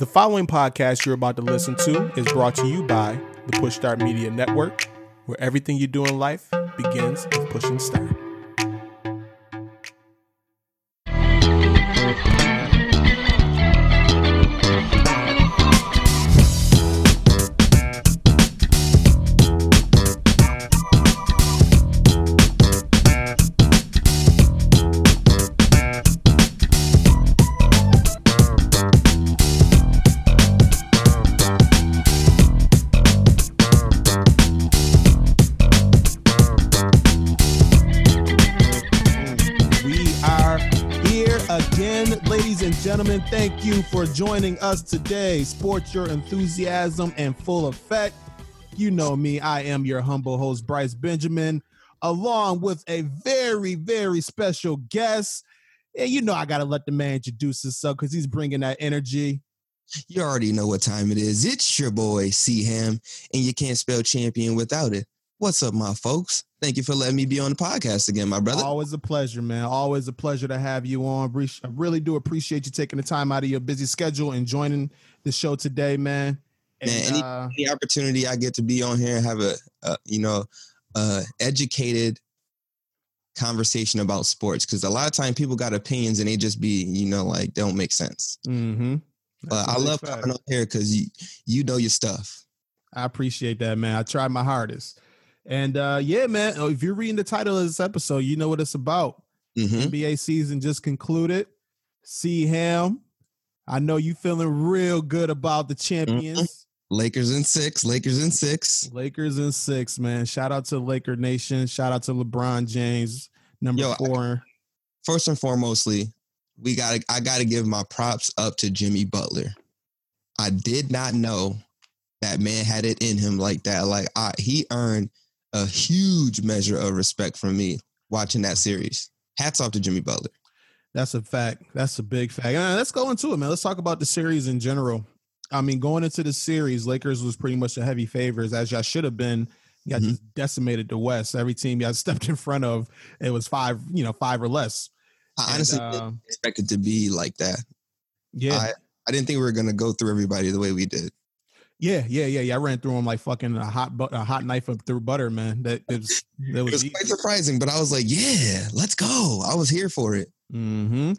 The following podcast you're about to listen to is brought to you by the Push Start Media Network, where everything you do in life begins with pushing start. You for joining us today. Sports your enthusiasm and full effect. You know me, I am your humble host, Bryce Benjamin, along with a very, very special guest. And you know, I got to let the man introduce himself because he's bringing that energy. You already know what time it is. It's your boy C Ham, and you can't spell champion without it. What's up, my folks? Thank you for letting me be on the podcast again, my brother. Always a pleasure, man. Always a pleasure to have you on. I really do appreciate you taking the time out of your busy schedule and joining the show today, man. And, Man, any- uh, Any opportunity I get to be on here and have a, you know, uh, educated conversation about sports, because a lot of time people got opinions and they just be, you know, like don't make sense. mhm. But a I love fact. coming on here because you you know your stuff. I appreciate that, man. I try my hardest. And uh yeah, man, oh, if you're reading the title of this episode, you know what it's about. hmm NBA season just concluded. See him. I know you feeling real good about the champions. Lakers in six. Lakers in six. Lakers in six, man. Shout out to Laker Nation. Shout out to LeBron James, number Yo, I- four. First and foremostly, we got I got to give my props up to Jimmy Butler. I did not know that man had it in him like that. Like I, he earned a huge measure of respect from me watching that series. Hats off to Jimmy Butler. That's a fact. That's a big fact. Uh, let's go into it, man. Let's talk about the series in general. I mean, going into the series, Lakers was pretty much the heavy favors, as y'all should have been. Mhm. just decimated the West. Every team y'all stepped in front of, it was five, you know, five or less. I And, honestly uh, didn't expect it to be like that. yeah, I, I didn't think we were gonna go through everybody the way we did. Yeah, yeah, yeah, yeah. I ran through them like fucking a hot, bu- a hot knife up through butter, man. That it was, that It was, was quite surprising, but I was like, yeah, let's go. I was here for it. hmm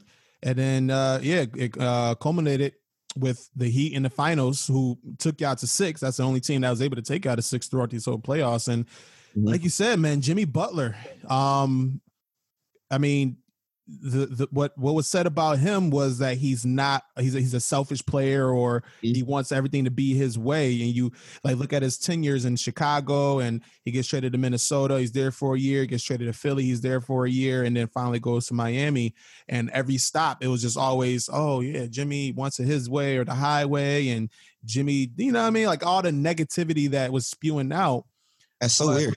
And then, uh, yeah, it uh, culminated with the Heat in the finals, who took you out to six. That's the only team that was able to take out of six throughout these whole playoffs. And Mhm. like you said, man, Jimmy Butler. Um, I mean, the, the what what was said about him was that he's not he's a, he's a selfish player or he wants everything to be his way. And you like look at his tenures in Chicago, and he gets traded to Minnesota. He's there for a year. Gets traded to Philly. He's there for a year, and then finally goes to Miami. And every stop, it was just always, oh yeah, Jimmy wants it his way or the highway, and Jimmy, you know what I mean? Like all the negativity that was spewing out That's so But- weird.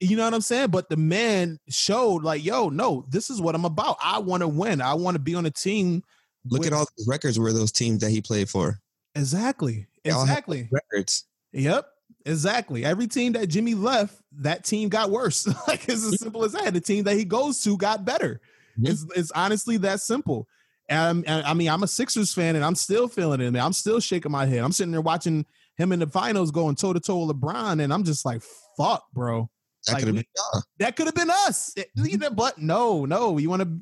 You know what I'm saying? But the man showed like, yo, no, this is what I'm about. I want to win. I want to be on a team. Look with- at all the records where those teams that he played for. Exactly. They Exactly. Records. Yep. Exactly. Every team that Jimmy left, that team got worse. like it's as simple as that. The team that he goes to got better. Mhm. It's it's honestly that simple. Um, and I mean, I'm a Sixers fan, and I'm still feeling it. Man. I'm still shaking my head. I'm sitting there watching him in the finals going toe to toe with LeBron, and I'm just like, "Fuck, bro." That Like, could have been y'all. that could have been us. It- but no, no, you want to,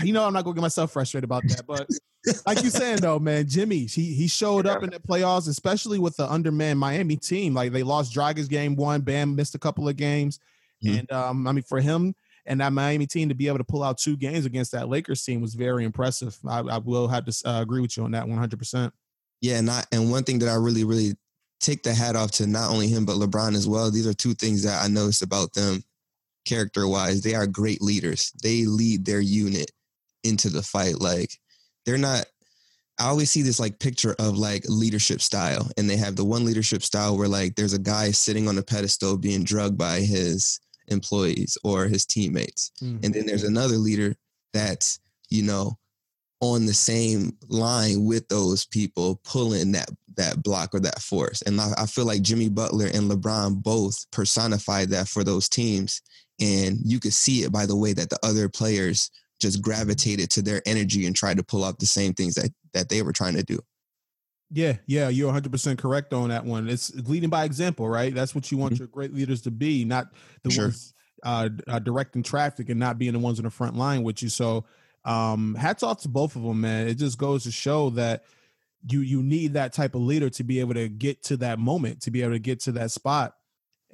you know, I'm not gonna get myself frustrated about that. But like you saying though, man, Jimmy, he he showed up in the playoffs, especially with the undermanned Miami team. Like they lost Dragic game one, Bam missed a couple of games, Mhm. and um, I mean for him and that Miami team to be able to pull out two games against that Lakers team was very impressive. I, I will have to uh, agree with you on that 100. percent Yeah, and I, and one thing that I really, really take the hat off to not only him but LeBron as well. These are two things that I noticed about them, character wise. They are great leaders. They lead their unit into the fight. Like they're not. I always see this like picture of like leadership style, and they have the one leadership style where like there's a guy sitting on a pedestal being drugged by his employees or his teammates, hmm. and then there's another leader that's you know on the same line with those people pulling that that block or that force and I, I feel like jimmy butler and lebron both personified that for those teams and you could see it by the way that the other players just gravitated to their energy and tried to pull out the same things that that they were trying to do Yeah, yeah, you're 100 percent correct on that one. It's leading by example, right? That's what you want mm-hmm. your great leaders to be, not the sure. ones uh, uh, directing traffic and not being the ones in the front line with you. So, um, hats off to both of them, man. It just goes to show that you you need that type of leader to be able to get to that moment, to be able to get to that spot.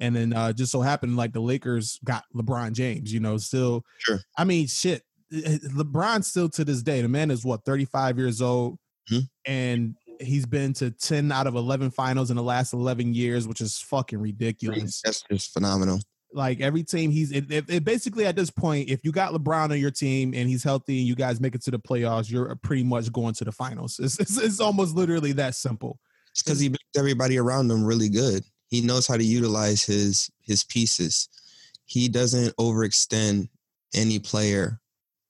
And then uh, just so happened, like the Lakers got LeBron James. You know, still. Sure. I mean, shit. LeBron still to this day, the man is what 35 years old, mm-hmm. and he's been to 10 out of 11 finals in the last 11 years, which is fucking ridiculous. That's just phenomenal. Like every team, he's it, it, it basically at this point, if you got LeBron on your team and he's healthy and you guys make it to the playoffs, you're pretty much going to the finals. It's, it's, it's almost literally that simple. Because he makes everybody around him really good. He knows how to utilize his his pieces. He doesn't overextend any player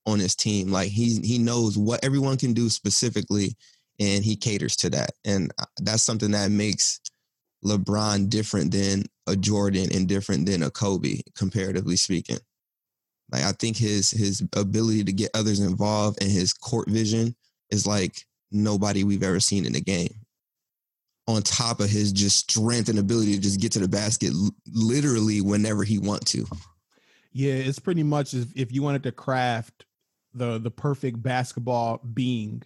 on his team. Like he he knows what everyone can do specifically, and he caters to that. And uh, that's something that makes LeBron different than a Jordan and different than a Kobe, comparatively speaking. Like I think his his ability to get others involved and his court vision is like nobody we've ever seen in the game. On top of his just strength and ability to just get to the basket literally whenever he want to. Yeah, it's pretty much if, if you wanted to craft the the perfect basketball being,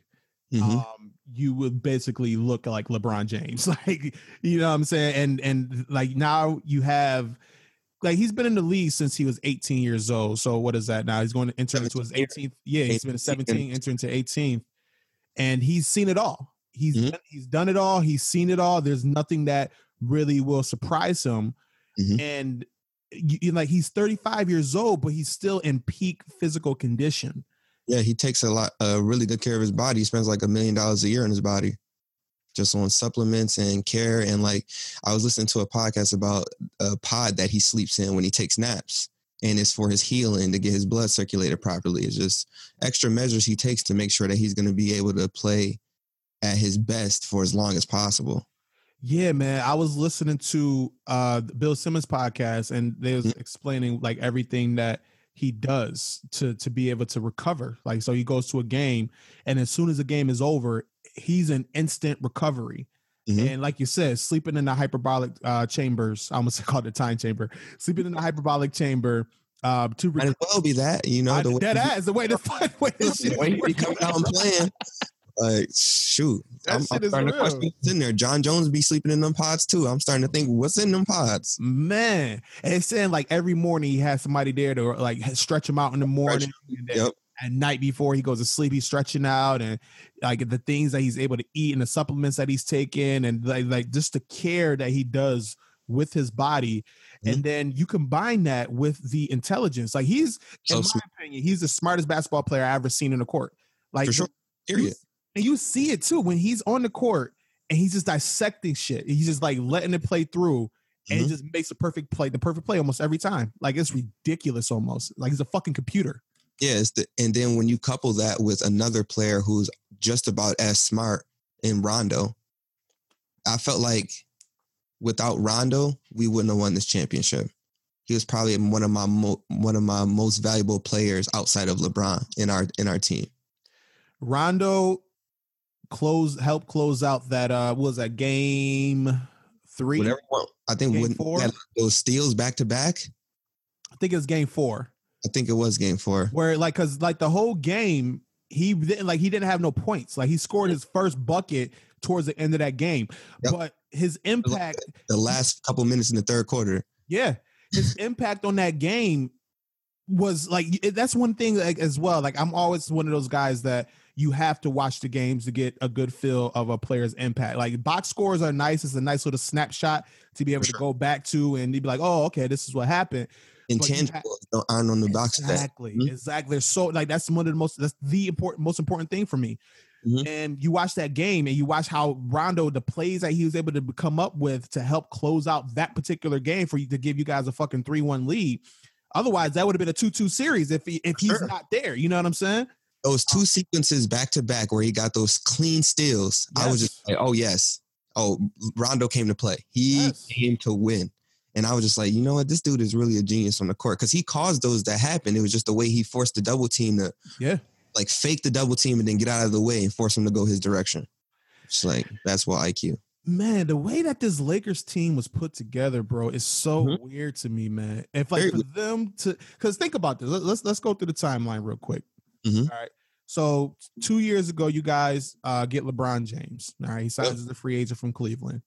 mm-hmm. um, you would basically look like LeBron James. Like, you know what I'm saying? And and like now you have like he's been in the league since he was 18 years old. So what is that now? He's going to enter into his 18th. Yeah, he's been 17, enter into 18th. And he's seen it all. He's mm-hmm. he's done it all. He's seen it all. There's nothing that really will surprise him. Mm-hmm. And you, like he's 35 years old, but he's still in peak physical condition. Yeah, he takes a lot, uh, really good care of his body. He spends like a million dollars a year on his body, just on supplements and care. And like, I was listening to a podcast about a pod that he sleeps in when he takes naps, and it's for his healing to get his blood circulated properly. It's just extra measures he takes to make sure that he's going to be able to play at his best for as long as possible. Yeah, man. I was listening to uh Bill Simmons podcast and they was mm-hmm. explaining like everything that he does to to be able to recover. Like so he goes to a game and as soon as the game is over, he's in instant recovery. Mm-hmm. And like you said, sleeping in the hyperbolic uh, chambers, I almost called it time chamber, sleeping in the hyperbolic chamber. Uh, to Might as well be that, you know, the way dead ass the way to find way the way he comes out and playing. Like, shoot, that I'm, I'm starting to question what's in there. Jon Jones be sleeping in them pods too. I'm starting to think, what's in them pods? Man, and it's saying like every morning he has somebody there to like stretch him out in the morning. Yep. At night before he goes to sleep, he's stretching out and like the things that he's able to eat and the supplements that he's taking and like, like just the care that he does with his body. Mm-hmm. And then you combine that with the intelligence. Like he's, so in my opinion, he's the smartest basketball player I've ever seen in the court. Like, sure. Period. And you see it too when he's on the court and he's just dissecting shit. He's just like letting it play through and mm-hmm. just makes the perfect play, the perfect play almost every time. Like it's ridiculous almost. Like he's a fucking computer. Yeah, the, and then when you couple that with another player who's just about as smart in Rondo, I felt like without Rondo, we wouldn't have won this championship. He was probably one of my mo- one of my most valuable players outside of LeBron in our in our team. Rondo close help close out that uh was that game three. Whatever. I think when four? those steals back to back. I think it was game four. I think it was game four. Where like cause like the whole game, he didn't like he didn't have no points. Like he scored his first bucket towards the end of that game. Yep. But his impact the last couple minutes in the third quarter. Yeah. His impact on that game was like that's one thing like, as well. Like I'm always one of those guys that you have to watch the games to get a good feel of a player's impact. Like box scores are nice; it's a nice little snapshot to be able sure. to go back to and be like, "Oh, okay, this is what happened." Intangibles don't aren't on the box. Exactly, mm-hmm. exactly. So like that's one of the most that's the important most important thing for me. Mm-hmm. And you watch that game and you watch how Rondo, the plays that he was able to come up with to help close out that particular game for you to give you guys a fucking 3 1 lead. Otherwise, that would have been a 2 2 series if he, if he's sure. not there. You know what I'm saying? Those two sequences back to back where he got those clean steals, yes. I was just like, oh yes, oh Rondo came to play. He yes. came to win. And I was just like, you know what? This dude is really a genius on the court because he caused those to happen. It was just the way he forced the double team to, yeah, like fake the double team and then get out of the way and force him to go his direction. It's like basketball IQ. Man, the way that this Lakers team was put together, bro, is so mm-hmm. weird to me, man. If like Very for weird. them to, because think about this. Let's let's go through the timeline real quick. Mm-hmm. All right. So two years ago, you guys uh, get LeBron James. All right, he signs yep. as a free agent from Cleveland,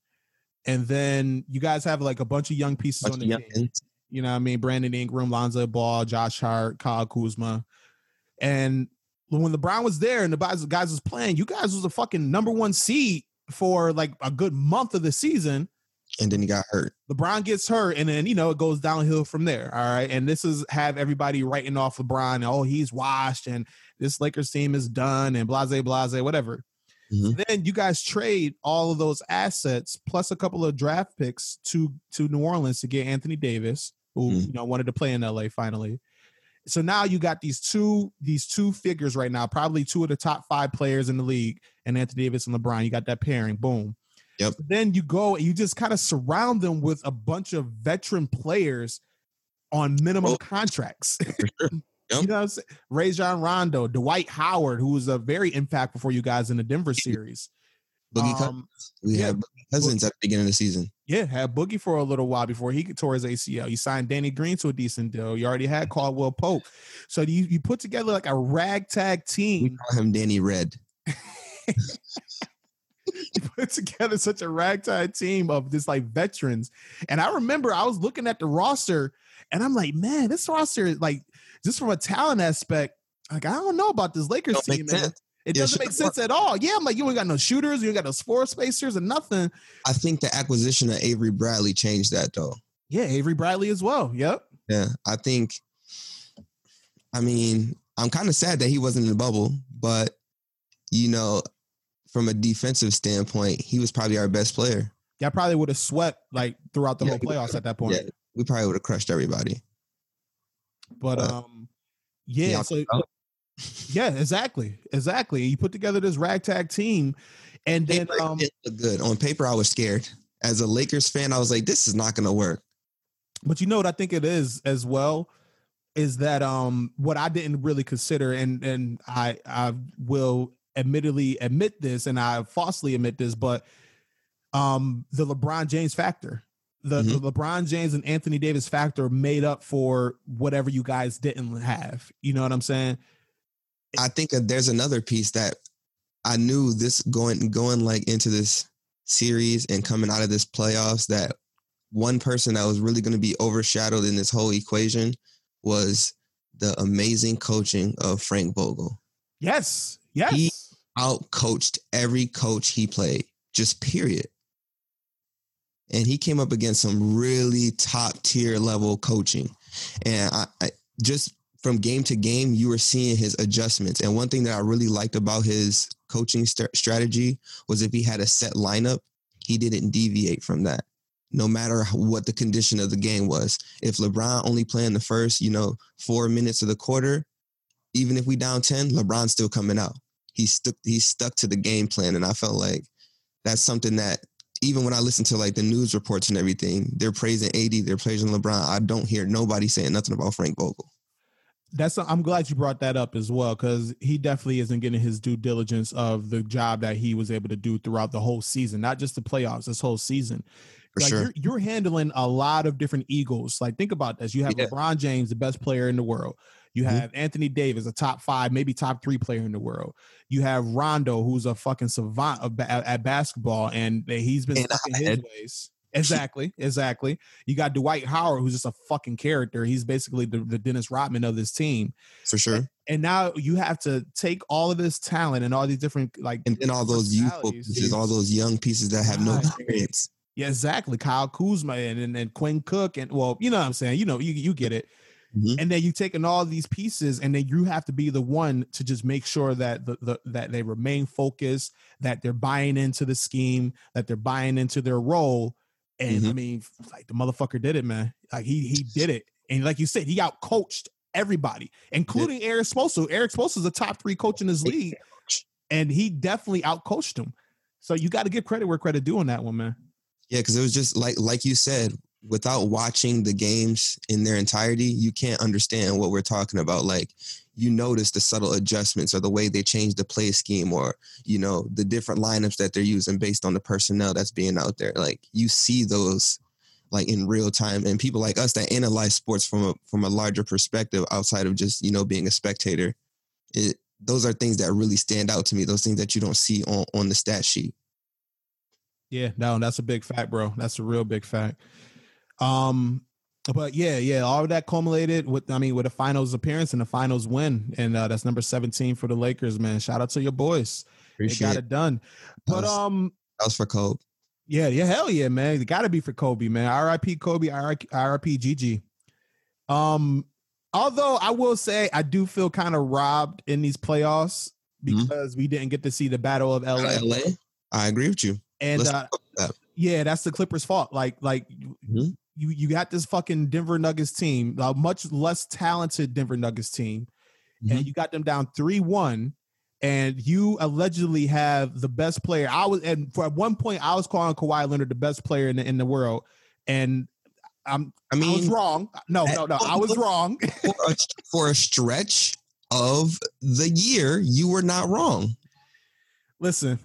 and then you guys have like a bunch of young pieces bunch on the team. You know, what I mean, Brandon Ingram, Lonzo Ball, Josh Hart, Kyle Kuzma, and when LeBron was there and the guys, guys was playing, you guys was a fucking number one seed for like a good month of the season. And then he got hurt. LeBron gets hurt, and then you know it goes downhill from there. All right, and this is have everybody writing off LeBron. oh, he's washed, and this Lakers team is done, and blase, blase, whatever. Mm-hmm. Then you guys trade all of those assets plus a couple of draft picks to to New Orleans to get Anthony Davis, who mm-hmm. you know wanted to play in LA finally. So now you got these two these two figures right now, probably two of the top five players in the league, and Anthony Davis and LeBron. You got that pairing, boom. Yep. then you go and you just kind of surround them with a bunch of veteran players on minimum oh, contracts. Sure. Yep. you know, what I'm saying? Rajon Rondo, Dwight Howard, who was a very impactful for you guys in the Denver series. Boogie um, We yeah, had Cousins at the beginning of the season. Yeah, had Boogie for a little while before he tore his ACL. You signed Danny Green to a decent deal. You already had Caldwell Pope. So you, you put together like a ragtag team. We call him Danny Red. you put together such a ragtag team of just like veterans. And I remember I was looking at the roster and I'm like, man, this roster is like just from a talent aspect, like I don't know about this Lakers team, man. It doesn't make sense at all. Yeah, I'm like, you ain't got no shooters, you ain't got no score spacers and nothing. I think the acquisition of Avery Bradley changed that though. Yeah, Avery Bradley as well. Yep. Yeah, I think. I mean, I'm kind of sad that he wasn't in the bubble, but you know, from a defensive standpoint, he was probably our best player. Yeah, I probably would have swept like throughout the yeah, whole playoffs at that point. Yeah, we probably would have crushed everybody. But, but um, yeah. So yeah, exactly, exactly. You put together this ragtag team, and then paper um, good on paper. I was scared as a Lakers fan. I was like, this is not going to work. But you know what I think it is as well is that um what I didn't really consider, and and I I will admittedly admit this, and I falsely admit this, but um the LeBron James factor. The, mm-hmm. the, LeBron James and Anthony Davis factor made up for whatever you guys didn't have. You know what I'm saying? I think there's another piece that I knew this going going like into this series and coming out of this playoffs that one person that was really going to be overshadowed in this whole equation was the amazing coaching of Frank Vogel. Yes. Yes. He outcoached every coach he played, just period. And he came up against some really top tier level coaching. And I, I just from game to game, you were seeing his adjustments. And one thing that I really liked about his coaching st- strategy was if he had a set lineup, he didn't deviate from that, no matter what the condition of the game was. If LeBron only playing the first, you know, four minutes of the quarter, even if we down 10, LeBron's still coming out. He stuck he stuck to the game plan. And I felt like that's something that even when I listen to like the news reports and everything, they're praising AD, they're praising LeBron. I don't hear nobody saying nothing about Frank Vogel that's I'm glad you brought that up as well because he definitely isn't getting his due diligence of the job that he was able to do throughout the whole season, not just the playoffs, this whole season. For like sure. you're, you're handling a lot of different egos. Like think about this: you have yeah. LeBron James, the best player in the world. You mm-hmm. have mm-hmm. Anthony Davis, a top five, maybe top three player in the world. You have Rondo, who's a fucking savant at, at basketball, and he's been stuck in his ways. Exactly, exactly. You got Dwight Howard, who's just a fucking character. He's basically the, the Dennis Rodman of this team. For sure. And, and, now you have to take all of this talent and all these different like and then all those youthful pieces, all those young pieces that have no experience. Yeah, exactly. Kyle Kuzma and, and, and Quinn Cook and well, you know what I'm saying. You know, you you get it. Mm-hmm. And then you taking all these pieces, and then you have to be the one to just make sure that the, the that they remain focused, that they're buying into the scheme, that they're buying into their role, and mm-hmm. I mean, like the motherfucker did it, man. Like he he did it. And like you said, he out coached everybody, including yeah. Erik Spoelstra. Erik Spoelstra is a top three coach in his league, and he definitely out coached him. So you got to give credit where credit due on that one, man. Yeah, because it was just like like you said, without watching the games in their entirety, you can't understand what we're talking about. Like you notice the subtle adjustments or the way they change the play scheme or you know the different lineups that they're using based on the personnel that's being out there. Like you see those like in real time. And people like us that analyze sports from a from a larger perspective outside of just you know being a spectator it those are things that really stand out to me those things that you don't see on on the stat sheet. Yeah no that's a big fact bro. That's a real big fact um but yeah, yeah, all of that culminated with I mean with a finals appearance and a finals win, and uh, that's number seventeen for the Lakers. Man, shout out to your boys. Appreciate they got it done. But that was, um, that was for Kobe. Yeah, yeah, hell yeah, man. It got to be for Kobe, man. R.I.P. Kobe. R.I.P. Gigi. Um, although I will say I do feel kind of robbed in these playoffs mm-hmm. because mm-hmm. we didn't get to see the Battle of L.A. LA. I agree with you. And uh, that. yeah, that's the Clippers' fault. Like, like. Mm-hmm you you got this fucking Denver Nuggets team, a much less talented Denver Nuggets team, mm-hmm. and you got them down three one, and you allegedly have the best player. I was and for at one point I was calling Kawhi Leonard the best player in the in the world, and I'm I mean I was wrong. No, no, no, I was wrong. for, a, for a stretch of the year, you were not wrong. Listen,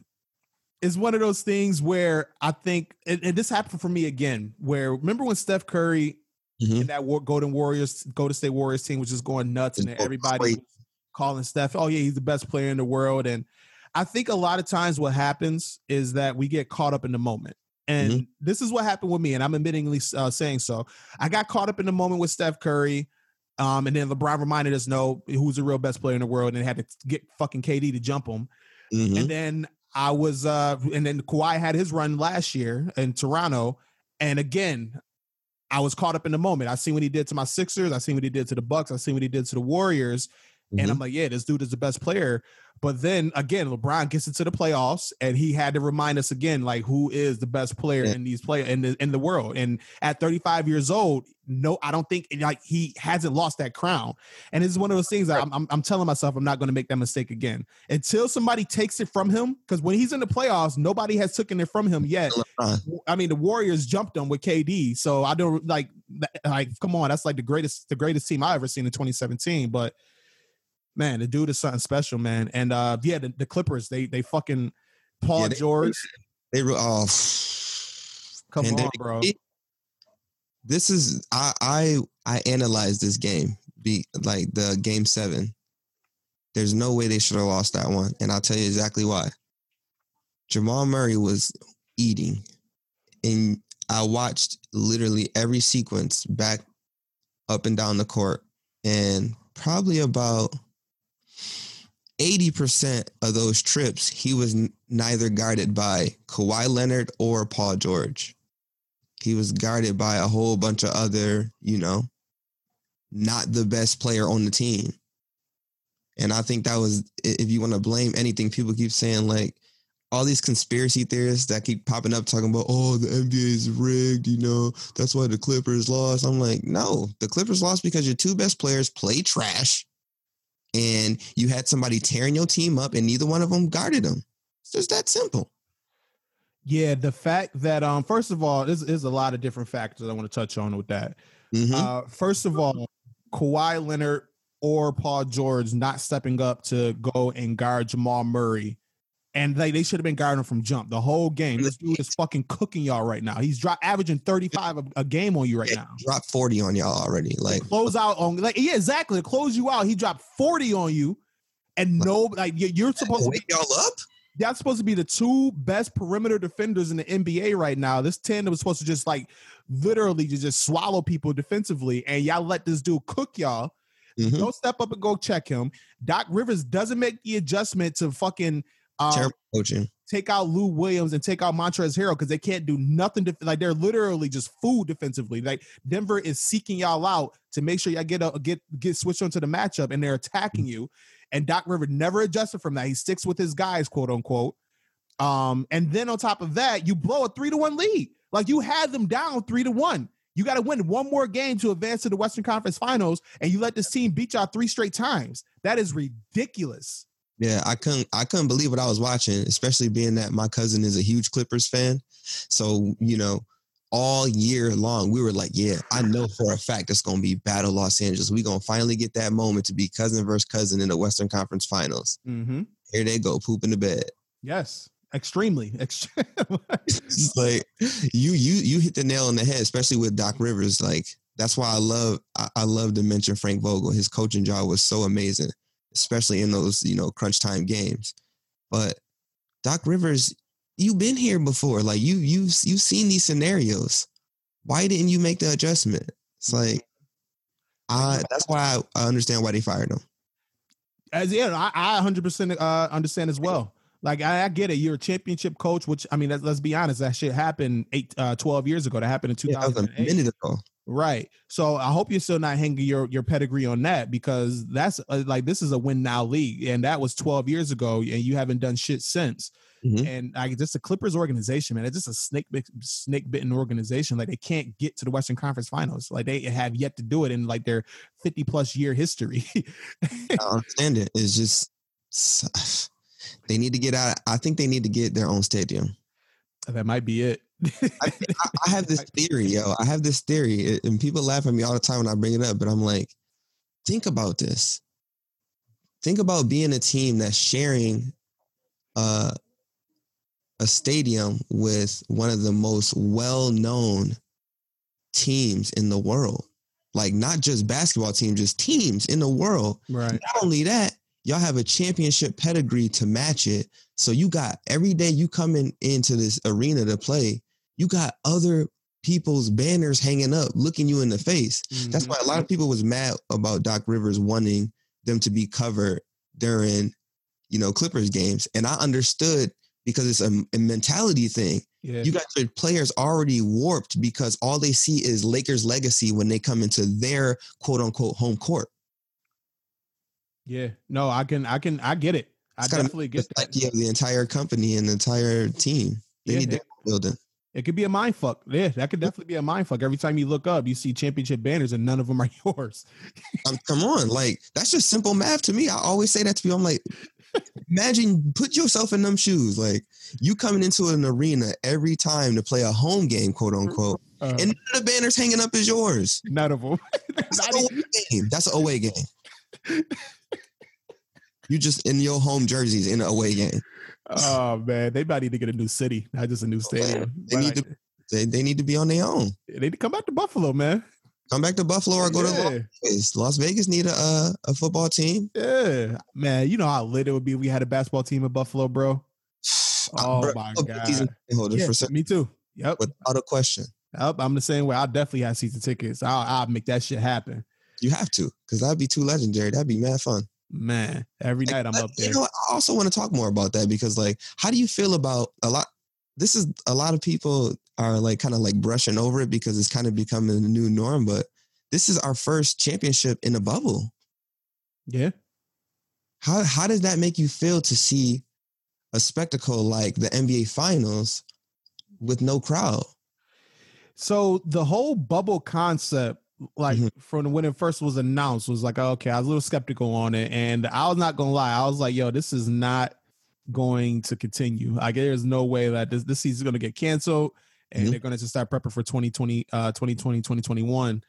is one of those things where I think, and, and, this happened for me again. Where remember when Steph Curry mm-hmm. and that War, Golden Warriors, Golden State Warriors team was just going nuts, and everybody calling Steph, "Oh yeah, he's the best player in the world." And I think a lot of times what happens is that we get caught up in the moment. And mm-hmm. this is what happened with me, and I'm admittingly uh, saying so. I got caught up in the moment with Steph Curry. Um, and then LeBron reminded us, no, who's the real best player in the world, and had to get fucking KD to jump him. Mm-hmm. And then I was uh and then Kawhi had his run last year in Toronto. And again, I was caught up in the moment. I seen what he did to my Sixers, I seen what he did to the Bucks, I seen what he did to the Warriors. Mm-hmm. And I'm like, yeah, this dude is the best player. But then again, LeBron gets into the playoffs, and he had to remind us again, like who is the best player yeah. in these play in the in the world. And at 35 years old, no, I don't think like he hasn't lost that crown. And it's one of those things that I'm, I'm, I'm telling myself I'm not going to make that mistake again until somebody takes it from him. Because when he's in the playoffs, nobody has taken it from him yet. I mean, the Warriors jumped him with KD, so I don't like like come on, that's like the greatest the greatest team I ever seen in 2017, but man, the dude is something special, man. And uh yeah, the, the Clippers, they they fucking Paul yeah, they, George. They, they oh come on, they, bro. This is I I I analyzed this game, be like the game seven. There's no way they should have lost that one. And I'll tell you exactly why. Jamal Murray was eating. And I watched literally every sequence back up and down the court. And probably about 80% of those trips, he was n- neither guarded by Kawhi Leonard or Paul George. He was guarded by a whole bunch of other, you know, not the best player on the team. And I think that was, if you want to blame anything, people keep saying like all these conspiracy theorists that keep popping up talking about, oh, the NBA is rigged, you know, that's why the Clippers lost. I'm like, no, the Clippers lost because your two best players play trash and you had somebody tearing your team up and neither one of them guarded them. It's just that simple. Yeah, the fact that um first of all, there's, there's a lot of different factors I want to touch on with that. Mm-hmm. Uh, first of all, Kawhi Leonard or Paul George not stepping up to go and guard Jamal Murray and they, they should have been guarding him from jump the whole game. This dude is fucking cooking y'all right now. He's drop averaging 35 a, a game on you right now. Dropped 40 on y'all already. Like close out on like yeah, exactly. To close you out, he dropped 40 on you. And no, like you're supposed to wake y'all up. That's supposed to be the two best perimeter defenders in the NBA right now. This tandem was supposed to just like literally just, just swallow people defensively, and y'all let this dude cook y'all. Mm-hmm. Don't step up and go check him. Doc Rivers doesn't make the adjustment to fucking um, Terrible coaching. Take out Lou Williams and take out Montrezl Harrell because they can't do nothing. To, like they're literally just food defensively. Like Denver is seeking y'all out to make sure y'all get a, get get switched onto the matchup, and they're attacking you. And Doc River never adjusted from that. He sticks with his guys, quote unquote. Um, and then on top of that, you blow a three to one lead. Like you had them down three to one. You got to win one more game to advance to the Western Conference Finals, and you let this team beat y'all three straight times. That is ridiculous. Yeah, I couldn't I couldn't believe what I was watching, especially being that my cousin is a huge Clippers fan. So, you know, all year long, we were like, yeah, I know for a fact it's going to be Battle Los Angeles. We're going to finally get that moment to be cousin versus cousin in the Western Conference Finals. Mm-hmm. Here they go, poop in the bed. Yes, extremely. it's like you you you hit the nail on the head, especially with Doc Rivers. Like that's why I love I, I love to mention Frank Vogel. His coaching job was so amazing, especially in those you know crunch time games. But Doc Rivers, you've been here before. Like you you you've seen these scenarios. Why didn't you make the adjustment? It's mm-hmm. like I that's why I, I understand why they fired him. As yeah, I, I 100% uh, understand as well. Like I, I, get it. You're a championship coach, which I mean, let's, let's be honest, that shit happened eight, uh, 12 years ago. That happened in 2008. Yeah, a minute ago. Right. So I hope you're still not hanging your your pedigree on that because that's uh, like this is a win now league, and that was 12 years ago, and you haven't done shit since. Mm-hmm. And like just the Clippers organization, man, it's just a snake snake bitten organization. Like they can't get to the Western Conference Finals. Like they have yet to do it in like their 50 plus year history. I understand it. It's just they need to get out. I think they need to get their own stadium. That might be it. I, I, have this theory, yo. I have this theory, and people laugh at me all the time when I bring it up. But I'm like, think about this. Think about being a team that's sharing uh, a stadium with one of the most well-known teams in the world. Like not just basketball teams, just teams in the world. Right. Not only that, y'all have a championship pedigree to match it. So you got every day you coming into this arena to play, you got other people's banners hanging up, looking you in the face. Mm-hmm. That's why a lot of people was mad about Doc Rivers wanting them to be covered during, you know, Clippers games. And I understood because it's a, a mentality thing. Yeah. You got your players already warped because all they see is Lakers legacy when they come into their quote unquote home court. Yeah, no, I can, I can, I get it. I it's definitely get that. Like have the entire company and the entire team. They yeah, need to build it. Could be a mind fuck. Yeah, that could definitely be a mind fuck. Every time you look up, you see championship banners and none of them are yours. um, come on, like that's just simple math to me. I always say that to people. I'm like, imagine put yourself in them shoes. Like you coming into an arena every time to play a home game, quote unquote, uh, and none of the banners hanging up is yours. None of them. That's, an away game. That's an away game. You just in your home jerseys in an away game. Oh man, they might need to get a new city, not just a new stadium. They need to. They, they need to be on their own. They need to come back to Buffalo, man. Come back to Buffalo or go yeah. to Las Vegas. Las Vegas need a uh, a football team. Yeah, man. You know how lit it would be if we had a basketball team in Buffalo, bro. Oh bro, my god. Yeah, for me too. Yep. Without a question. Yep. I'm the same way. I'll definitely have season tickets. I'll, I'll make that shit happen. You have to, because that'd be too legendary. That'd be mad fun. Man, every night I'm up there. You know, I also want to talk more about that because, like, how do you feel about a lot? This is a lot of people are like kind of like brushing over it because it's kind of becoming a new norm. But this is our first championship in a bubble. Yeah. How how does that make you feel to see a spectacle like the NBA Finals with no crowd? So the whole bubble concept like mm-hmm. from when it first was announced was like okay i was a little skeptical on it and i was not gonna lie i was like yo this is not going to continue like there's no way that this, this season's gonna get canceled and mm-hmm. they're gonna just start prepping for 2020 uh 2020 2021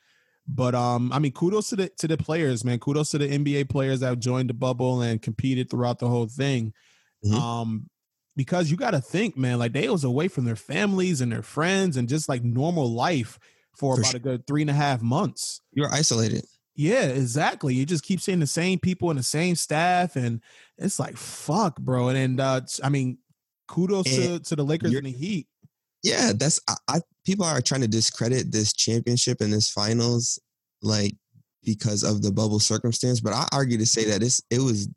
but um i mean kudos to the to the players man kudos to the nba players that joined the bubble and competed throughout the whole thing mm-hmm. um because you got to think man like they was away from their families and their friends and just like normal life for, for about sure. a good three and a half months. You're isolated. Yeah, exactly. You just keep seeing the same people and the same staff, and it's like fuck, bro. And, and uh, I mean, kudos to, to the Lakers and the Heat. Yeah, that's I, I. People are trying to discredit this championship and this finals, like because of the bubble circumstance. But I argue to say that it's it was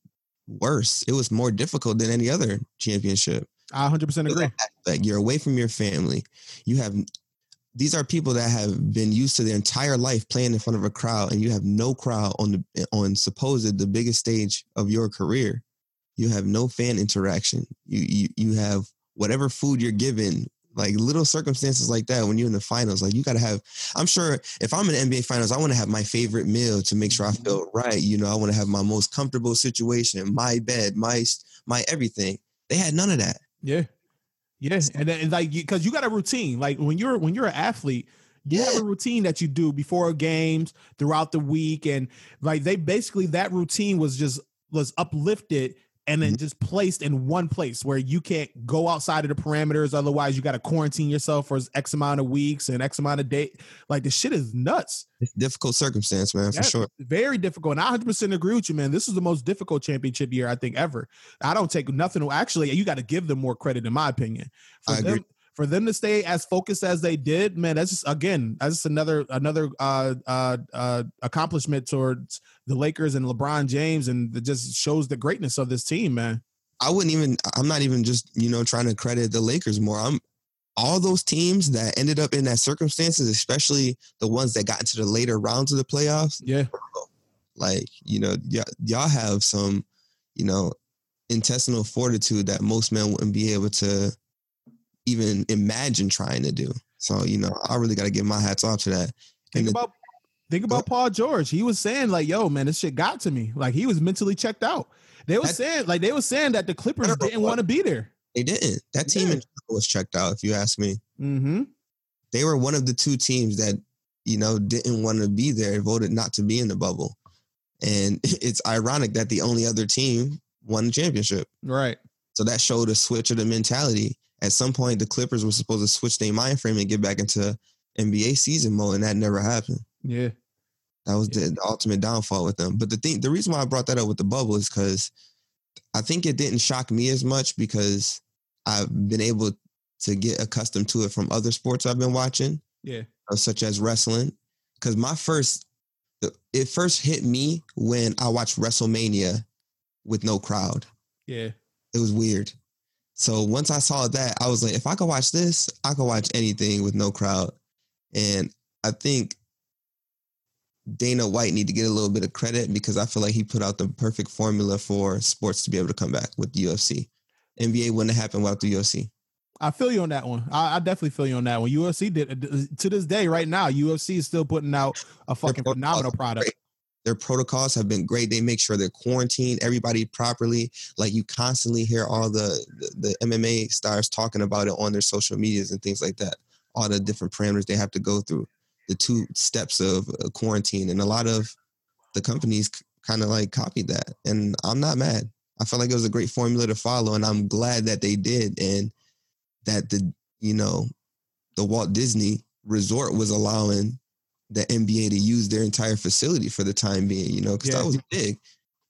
worse. It was more difficult than any other championship. I 100% agree. Like you're away from your family. You have these are people that have been used to their entire life playing in front of a crowd and you have no crowd on the on supposed the biggest stage of your career. You have no fan interaction. You you, you have whatever food you're given like little circumstances like that when you're in the finals like you got to have i'm sure if i'm in the nba finals i want to have my favorite meal to make sure i feel mm-hmm. right you know i want to have my most comfortable situation my bed my my everything. They had none of that. Yeah Yeah, and then like because you got a routine. Like when you're when you're an athlete, you yeah. have a routine that you do before games throughout the week, and like they basically that routine was just was uplifted and then mm-hmm. just placed in one place where you can't go outside of the parameters. Otherwise, you got to quarantine yourself for X amount of weeks and X amount of day. Like the shit is nuts. It's difficult circumstance, man, for sure. Very difficult. And I 100% agree with you, man. This is the most difficult championship year I think ever. I don't take nothing. Actually, you got to give them more credit, in my opinion. For I them, agree for them to stay as focused as they did, man, that's just again, that's just another another uh, uh, uh, accomplishment towards the Lakers and LeBron James, and it just shows the greatness of this team, man. I wouldn't even. I'm not even just you know trying to credit the Lakers more. I'm all those teams that ended up in that circumstances, especially the ones that got into the later rounds of the playoffs. Yeah, like you know, y- y'all have some, you know, intestinal fortitude that most men wouldn't be able to even imagine trying to do. So, you know, I really got to give my hats off to that. Think and about the, think about Paul George. He was saying like, "Yo, man, this shit got to me." Like he was mentally checked out. They were saying like they were saying that the Clippers didn't want to be there. They didn't. That team yeah. was checked out. If you ask me, mm-hmm. they were one of the two teams that you know didn't want to be there, voted not to be in the bubble. And it's ironic that the only other team won the championship. Right. So that showed a switch of the mentality at some point the Clippers were supposed to switch their mind frame and get back into NBA season mode, and that never happened. Yeah. That was yeah. the ultimate downfall with them. But the thing, the reason why I brought that up with the bubble is because I think it didn't shock me as much because I've been able to get accustomed to it from other sports I've been watching. Yeah. Uh, such as wrestling. Because my first, it first hit me when I watched WrestleMania with no crowd. Yeah. It was weird. So once I saw that, I was like, if I could watch this, I could watch anything with no crowd. And I think Dana White need to get a little bit of credit because I feel like he put out the perfect formula for sports to be able to come back with the UFC. NBA wouldn't have happened without the UFC. I feel you on that one. I, I, definitely feel you on that one. UFC did uh, to this day, right now, UFC is still putting out a fucking phenomenal product. Their protocols have been great. They make sure they're quarantined everybody properly. Like you constantly hear all the, the, the MMA stars talking about it on their social medias and things like that. All the different parameters they have to go through, the two steps of uh, quarantine, and a lot of the companies kind of like copied that. And I'm not mad. I felt like it was a great formula to follow, and I'm glad that they did, and that the you know the Walt Disney Resort was allowing the NBA to use their entire facility for the time being, you know, because yeah. that was big.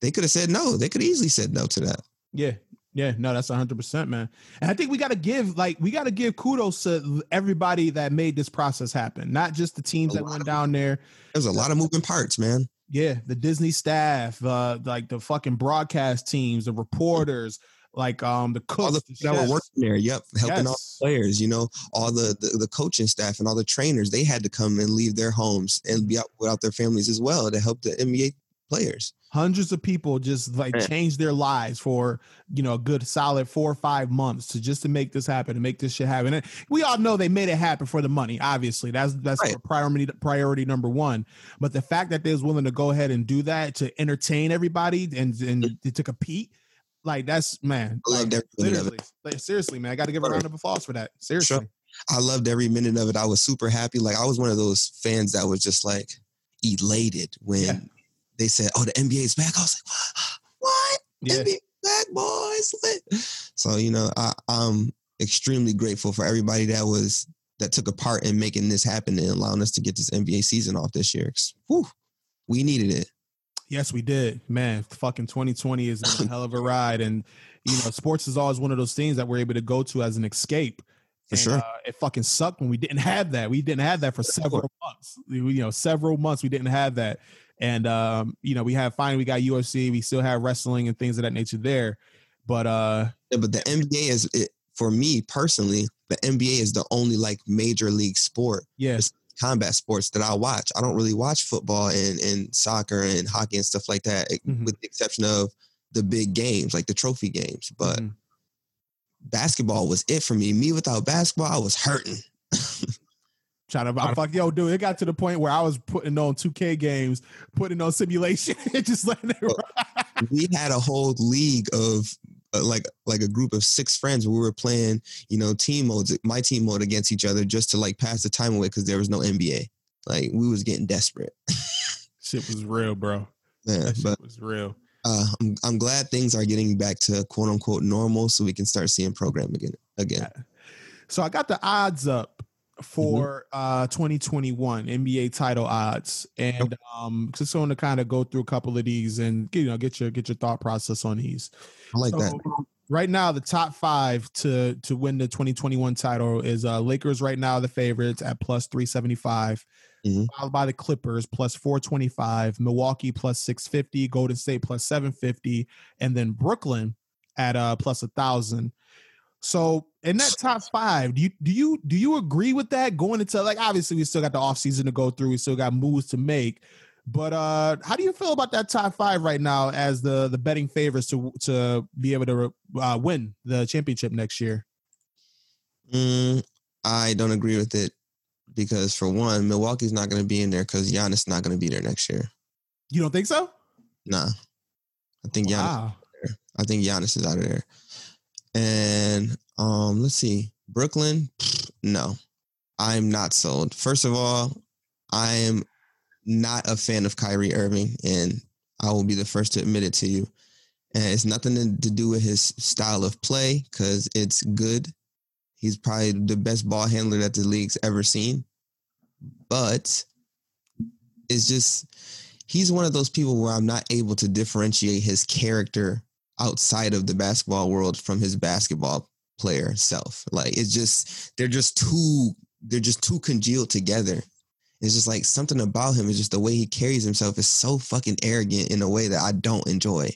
They could have said no. They could easily said no to that. Yeah. Yeah, no, that's 100%, man. And I think we got to give like we got to give kudos to everybody that made this process happen, not just the teams that went down there. There's a lot of moving parts, man. Yeah, the Disney staff, uh like the fucking broadcast teams, the reporters, like um the cooks, all the, the that were working there. Yep, helping yes. all the players. You know, all the, the, the coaching staff and all the trainers. They had to come and leave their homes and be out without their families as well to help the NBA players. Hundreds of people just like Man. changed their lives for you know a good solid four or five months to just to make this happen to make this shit happen. And we all know they made it happen for the money. Obviously, that's that's right. priority priority number one. But the fact that they was willing to go ahead and do that to entertain everybody and and to compete like that's man. I loved every minute of it. Like, seriously, man, I got to give a round of applause for that. Seriously. Sure. I loved every minute of it. I was super happy. Like I was one of those fans that was just like elated when yeah. they said, "Oh, the NBA is back." I was like, "What? Yeah. NBA back, boys!" Lit. So you know, I, I'm extremely grateful for everybody that was that took a part in making this happen and allowing us to get this NBA season off this year. Whew, we needed it. Yes, we did. Man, fucking 2020 is a hell of a ride. And, you know, sports is always one of those things that we're able to go to as an escape. For and, sure. Uh, it fucking sucked when we didn't have that. We didn't have that for several months. You know, several months we didn't have that. And, um, you know, we have finally, we got UFC, we still have wrestling and things of that nature there. But, uh, yeah, but the NBA is, it, for me personally, the NBA is the only like major league sport. Yes combat sports that I watch. I don't really watch football and, and soccer and hockey and stuff like that, mm-hmm. with the exception of the big games, like the trophy games. But mm-hmm. basketball was it for me. Me without basketball, I was hurting. Trying to, I'm fuck, yo, dude. It got to the point where I was putting on 2K games, putting on simulation, and just letting it. we had a whole league of a, like like a group of six friends. We were playing, you know, team modes, my team mode against each other just to like pass the time away because there was no NBA. Like we was getting desperate. Shit was real, bro. Yeah, but was real. Uh, I'm I'm glad things are getting back to quote unquote normal, so we can start seeing program again. Again. So I got the odds up for mm-hmm. uh 2021 NBA title odds, and um just want to kind of go through a couple of these and you know get your get your thought process on these. I like so, that. Right now, the top five to to win the 2021 title is uh Lakers. Right now, the favorites at plus 375. Mm-hmm. Followed by the Clippers plus 425, Milwaukee plus 650, Golden State plus 750, and then Brooklyn at uh plus a thousand. So in that top five, do you do you do you agree with that going into like obviously we still got the offseason to go through, we still got moves to make. But uh how do you feel about that top five right now as the the betting favorites to to be able to uh, win the championship next year? Mm, I don't agree with it because for one, Milwaukee's not going to be in there because Giannis not going to be there next year. You don't think so? Nah, I think Giannis. Wow. I think Giannis is out of there. And um, let's see, Brooklyn. No, I'm not sold. First of all, I am not a fan of Kyrie Irving, and I will be the first to admit it to you. And it's nothing to do with his style of play because it's good. He's probably the best ball handler that the league's ever seen. But it's just, he's one of those people where I'm not able to differentiate his character outside of the basketball world from his basketball player self. Like it's just they're just too they're just too congealed together. It's just like something about him is just the way he carries himself is so fucking arrogant in a way that I don't enjoy.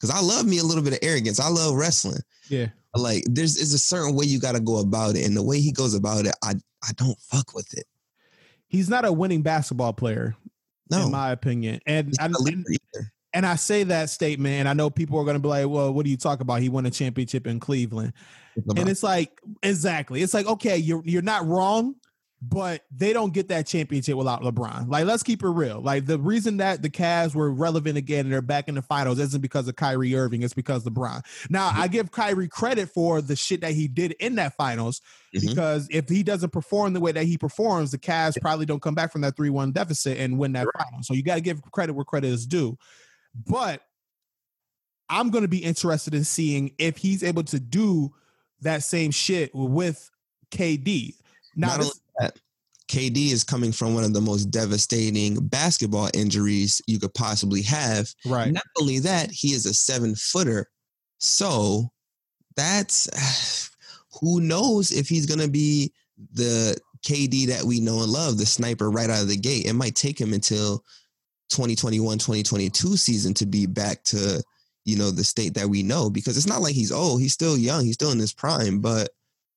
Cause I love me a little bit of arrogance. I love wrestling. Yeah. But like there's is a certain way you gotta go about it. And the way he goes about it, I I don't fuck with it. He's not a winning basketball player, no. in my opinion. And, I, and, I say that statement, and I know people are going to be like, "Well, what do you talk about? He won a championship in Cleveland," and it's like, exactly. It's like, okay, you're you're not wrong, but they don't get that championship without LeBron. Like, let's keep it real. Like, the reason that the Cavs were relevant again and they're back in the finals isn't because of Kyrie Irving, it's because LeBron. Now, I give Kyrie credit for the shit that he did in that finals mm-hmm. because if he doesn't perform the way that he performs, the Cavs probably don't come back from that 3 1 deficit and win that right. final. So, you got to give credit where credit is due. But I'm going to be interested in seeing if he's able to do that same shit with KD. Now, this, that, KD is coming from one of the most devastating basketball injuries you could possibly have. Right. Not only that, he is a seven footer. So that's who knows if he's going to be the KD that we know and love, the sniper right out of the gate. It might take him until 2021 2022 season to be back to you know the state that we know because it's not like he's old he's still young he's still in his prime but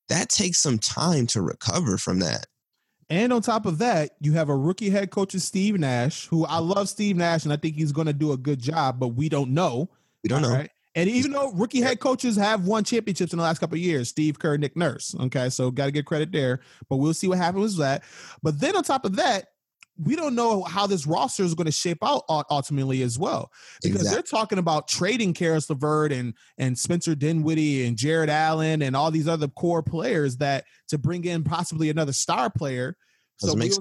that takes some time to recover from that and on top of that you have a rookie head coach of steve nash who i love steve nash and i think he's going to do a good job but we don't know we don't know right? and even though rookie head coaches have won championships in the last couple of years, Steve Kerr, Nick Nurse. Okay, so got to get credit there. But we'll see what happens with that. But then on top of that, we don't know how this roster is going to shape out ultimately as well because exactly. they're talking about trading Caris LeVert and and Spencer Dinwiddie and Jarrett Allen and all these other core players that to bring in possibly another star player. So we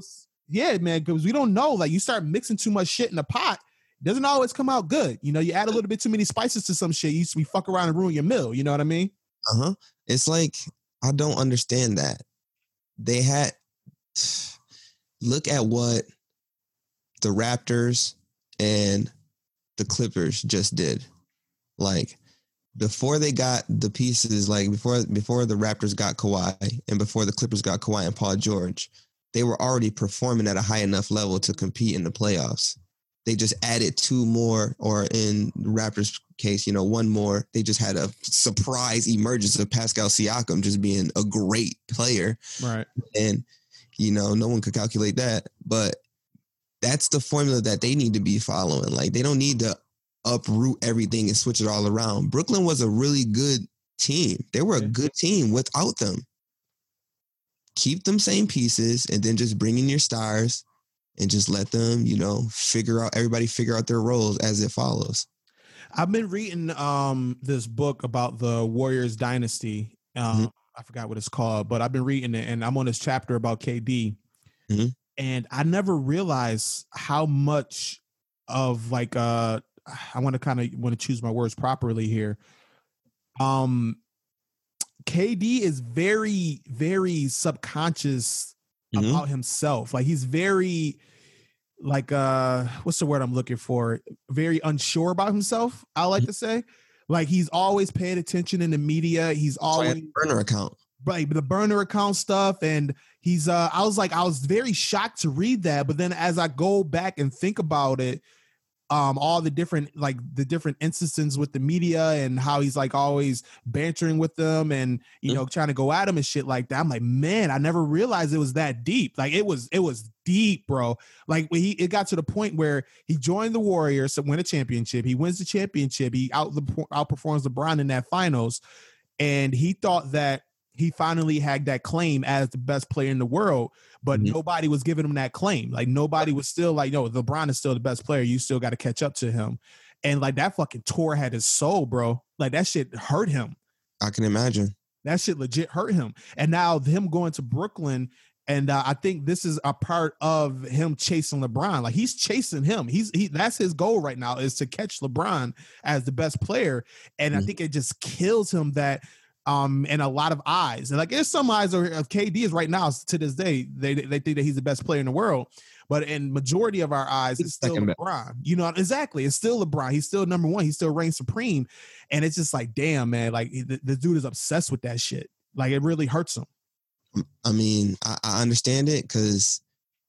yeah, man, because we don't know. Like you start mixing too much shit in the pot, doesn't always come out good. You know, you add a little bit too many spices to some shit, you used to be fuck around and ruin your meal. You know what I mean? Uh huh. It's like I don't understand that they had look at what the Raptors and the Clippers just did. Like before they got the pieces, like before before the Raptors got Kawhi and before the Clippers got Kawhi and Paul George, they were already performing at a high enough level to compete in the playoffs. They just added two more, or in Raptors case, you know, one more. They just had a surprise emergence of Pascal Siakam just being a great player. Right. And you know, no one could calculate that. But that's the formula that they need to be following. Like they don't need to uproot everything and switch it all around. Brooklyn was a really good team. They were a good team without them. Keep them same pieces and then just bring in your stars and just let them, you know, figure out everybody figure out their roles as it follows. I've been reading um this book about the Warriors dynasty. Um, mm-hmm. I forgot what it's called, but I've been reading it, and I'm on this chapter about KD. Mm-hmm. And I never realized how much of like uh I want to kind of want to choose my words properly here. Um KD is very, very subconscious mm-hmm. about himself. Like he's very like uh what's the word I'm looking for? Very unsure about himself, I like mm-hmm. to say. Like he's always paying attention in the media. He's always burner account. Right, the burner account stuff. And he's uh I was like, I was very shocked to read that. But then as I go back and think about it, um all the different like the different instances with the media and how he's like always bantering with them and you know trying to go at him and shit like that i'm like man i never realized it was that deep like it was it was deep bro like when he it got to the point where he joined the warriors to win a championship he wins the championship he out outperforms lebron in that finals and he thought that he finally had that claim as the best player in the world, but mm-hmm. nobody was giving him that claim. Like nobody was still like, no, LeBron is still the best player. You still got to catch up to him. And like that fucking tour had his soul, bro. Like that shit hurt him. I can imagine. That shit legit hurt him. And now him going to Brooklyn, and uh, I think this is a part of him chasing LeBron. Like he's chasing him. He's he. That's his goal right now is to catch LeBron as the best player. And mm-hmm. I think it just kills him that um, and a lot of eyes. And like there's some eyes of KD is right now to this day, they they think that he's the best player in the world. But in majority of our eyes, it's still LeBron. You know, exactly. It's still LeBron. He's still number one. He still reigns supreme. And it's just like, damn, man, like the, the dude is obsessed with that shit. Like it really hurts him. I mean, I, I understand it because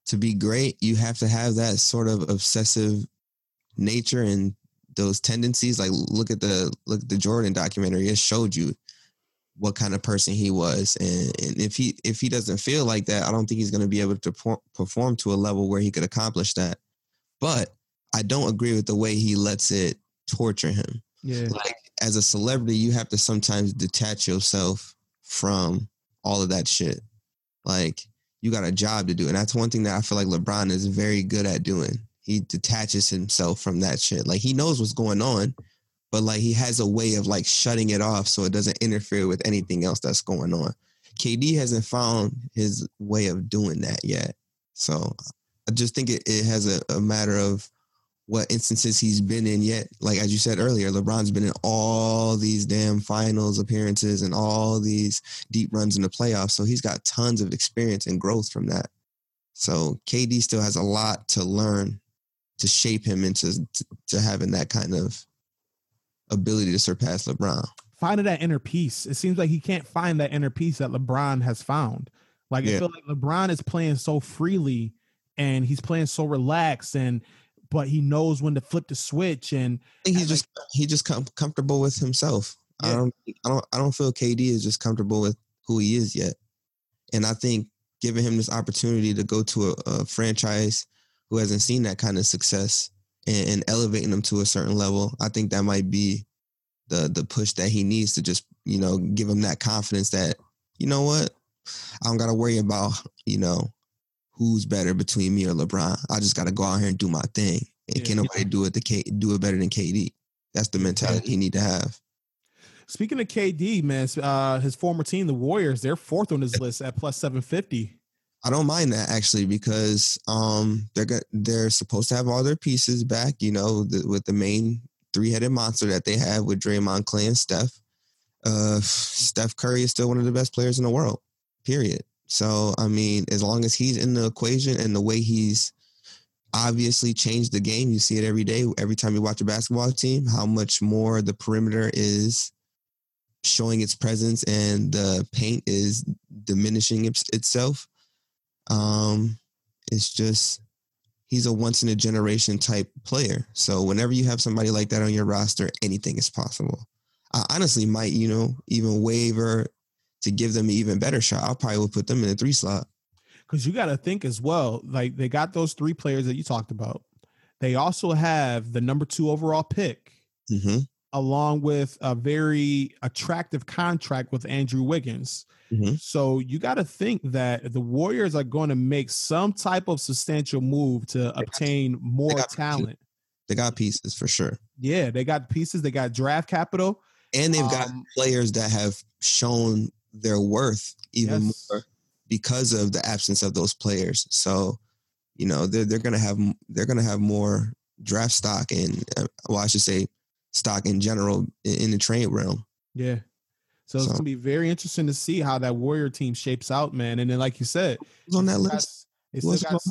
to be great, you have to have that sort of obsessive nature and those tendencies. Like look at the look at the Jordan documentary. It showed you what kind of person he was and, and if he if he doesn't feel like that i don't think he's going to be able to perform to a level where he could accomplish that but i don't agree with the way he lets it torture him yeah like as a celebrity you have to sometimes detach yourself from all of that shit like you got a job to do and that's one thing that i feel like lebron is very good at doing he detaches himself from that shit like he knows what's going on but like he has a way of like shutting it off so it doesn't interfere with anything else that's going on. KD hasn't found his way of doing that yet. So I just think it, it has a, a matter of what instances he's been in yet. Like as you said earlier, LeBron's been in all these damn finals appearances and all these deep runs in the playoffs. So he's got tons of experience and growth from that. So KD still has a lot to learn to shape him into to, to having that kind of ability to surpass LeBron. Finding that inner peace. It seems like he can't find that inner peace that LeBron has found. Like yeah. I feel like LeBron is playing so freely and he's playing so relaxed and but he knows when to flip the switch and I think he's just like, he just com- comfortable with himself. Yeah. I don't I don't I don't feel KD is just comfortable with who he is yet. And I think giving him this opportunity to go to a, a franchise who hasn't seen that kind of success and, and elevating him to a certain level, I think that might be the the push that he needs to just you know give him that confidence that you know what I don't got to worry about you know who's better between me or LeBron. I just got to go out here and do my thing, and yeah, can nobody yeah. do it the K, do it better than KD. That's the mentality he need to have. Speaking of KD, man, uh, his former team, the Warriors, they're fourth on his list at plus seven fifty. I don't mind that actually because um, they're they're supposed to have all their pieces back. You know, the, with the main three headed monster that they have with Draymond, Klay, and Steph. Uh, Steph Curry is still one of the best players in the world. Period. So I mean, as long as he's in the equation and the way he's obviously changed the game, you see it every day. Every time you watch a basketball team, how much more the perimeter is showing its presence and the paint is diminishing itself um, it's just he's a once in a generation type player. So whenever you have somebody like that on your roster, anything is possible. I honestly might, you know, even waver to give them an even better shot. I'll probably would put them in a three slot. Because you got to think as well, like they got those three players that you talked about. They also have the number two overall pick. Mm-hmm along with a very attractive contract with Andrew Wiggins. Mm-hmm. So you got to think that the Warriors are going to make some type of substantial move to obtain more talent. They got pieces for sure. Yeah, they got pieces. They got draft capital, and they've got um, players that have shown their worth even yes. more because of the absence of those players. So, you know, they're they're gonna have they're gonna have more draft stock and uh, well, I should say stock in general in, the trade realm. Yeah. So, so, it's gonna be very interesting to see how that Warrior team shapes out, man. And then, like you said, who's on that list? Got, got,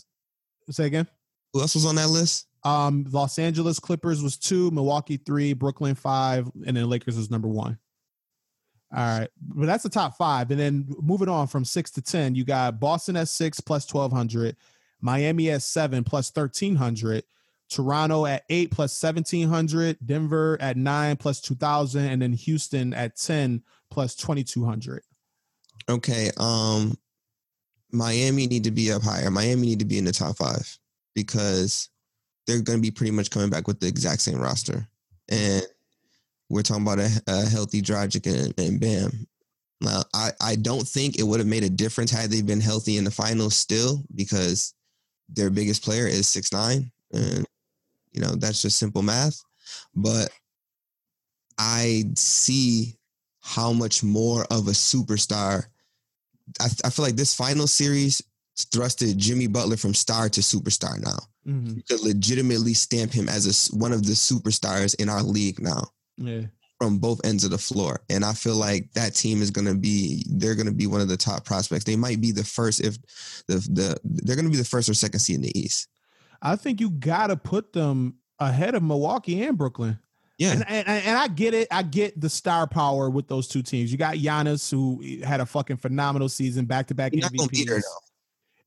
say again. Who else was on that list? Um, Los Angeles Clippers was two, Milwaukee three, Brooklyn five, and then Lakers was number one. All right, but that's the top five. And then moving on from six to ten, you got Boston at six plus twelve hundred, Miami at seven plus thirteen hundred, Toronto at eight plus seventeen hundred, Denver at nine plus two thousand, and then Houston at ten plus twenty two hundred. Okay, um, Miami need to be up higher. Miami need to be in the top five because they're going to be pretty much coming back with the exact same roster, and we're talking about a, a healthy Dragic and, and Bam. Now, I, I don't think it would have made a difference had they been healthy in the finals still because their biggest player is six nine, and you know that's just simple math. But I see how much more of a superstar. I, I feel like this final series thrusted Jimmy Butler from star to superstar now. Mm-hmm. You could legitimately stamp him as a, one of the superstars in our league now. Yeah. From both ends of the floor. And I feel like that team is going to be, they're going to be one of the top prospects. They might be the first, if the, the, they're going to be the first or second seed in the East. I think you got to put them ahead of Milwaukee and Brooklyn. Yeah, and, and, and I get it. I get the star power with those two teams. You got Giannis, who had a fucking phenomenal season, back to back MVPs.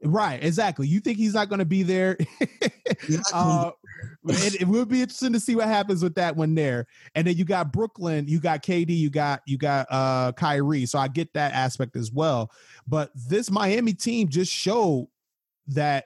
Right, exactly. You think he's not going to be there? uh, it, it will be interesting to see what happens with that one there. And then you got Brooklyn, you got KD, you got you got uh Kyrie. So I get that aspect as well. But this Miami team just showed that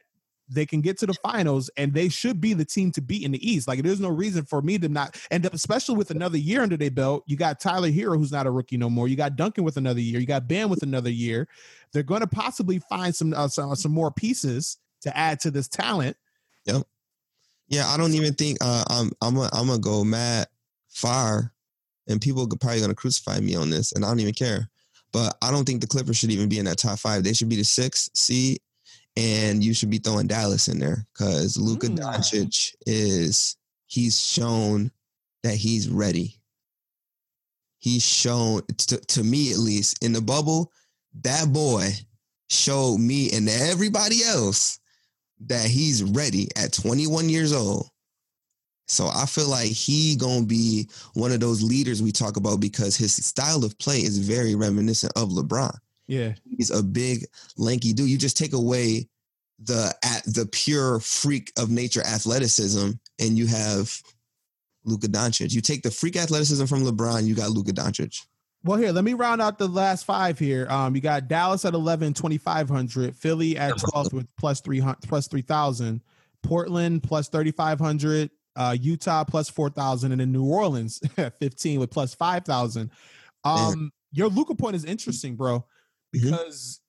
they can get to the finals and they should be the team to beat in the East. Like there's no reason for me to not end up, especially with another year under their belt. You got Tyler Herro, who's not a rookie no more. You got Duncan with another year. You got Bam with another year. They're going to possibly find some, uh, some some more pieces to add to this talent. Yep. Yeah, I don't even think uh, I'm I'm a, I'm gonna go mad far, and people are probably gonna crucify me on this, and I don't even care. But I don't think the Clippers should even be in that top five. They should be the sixth seed and you should be throwing Dallas in there because Luka mm. Doncic is he's shown that he's ready. He's shown to, to me at least in the bubble, that boy showed me and everybody else that he's ready at 21 years old. So I feel like he gonna be one of those leaders we talk about because his style of play is very reminiscent of LeBron. Yeah. He's a big, lanky dude. You just take away the at the pure freak of nature athleticism, and you have Luka Doncic. You take the freak athleticism from LeBron, you got Luka Doncic. Well, here, let me round out the last five here. Um, you got Dallas at 11, 2,500, Philly at 12 with plus 300, plus 3,000, Portland plus 3,500, uh, Utah plus 4,000, and then New Orleans at 15 with plus 5,000. Um, your Luka point is interesting, bro. Because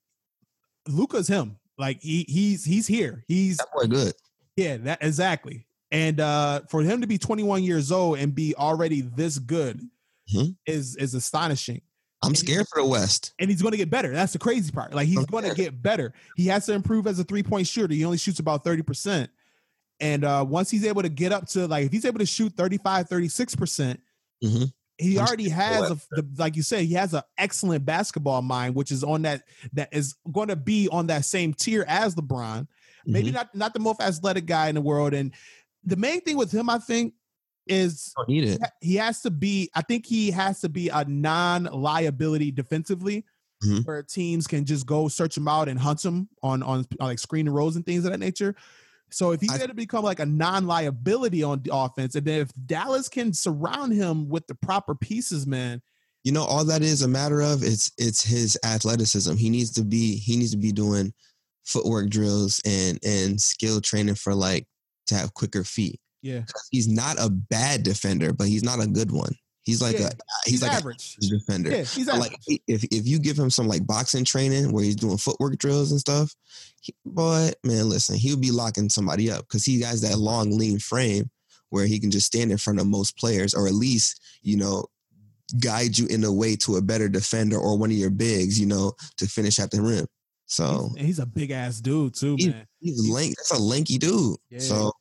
mm-hmm. Luka's him. Like he he's he's here. He's that boy good. Yeah, that exactly. And uh for him to be 21 years old and be already this good mm-hmm. is is astonishing. I'm and scared for the West. And he's going to get better. That's the crazy part. Like he's going to get better. He has to improve as a three point shooter. He only shoots about 30%. And uh once he's able to get up to like if he's able to shoot 35, 36%, percent mm-hmm he already has a, the, like you said he has an excellent basketball mind which is on that that is going to be on that same tier as lebron. Maybe mm-hmm. not not the most athletic guy in the world. And the main thing with him i think is he, he has to be i think he has to be a non-liability defensively mm-hmm. where teams can just go search him out and hunt him on on, on like screen and rolls and things of that nature so if he's going to become like a non-liability on the offense, and then if Dallas can surround him with the proper pieces, man. You know, all that is a matter of it's it's his athleticism. He needs to be he needs to be doing footwork drills and and skill training for like to have quicker feet. Yeah. He's not a bad defender, but he's not a good one. He's like yeah, a he's, he's like average defender. Yeah, he's average. Like if if you give him some like boxing training where he's doing footwork drills and stuff, he, boy, man, listen, he'll be locking somebody up because he has that long, lean frame where he can just stand in front of most players, or at least you know guide you in a way to a better defender or one of your bigs, you know, to finish at the rim. So he's, he's a big ass dude too, he, man. He's lank. That's a lanky dude. Yeah. So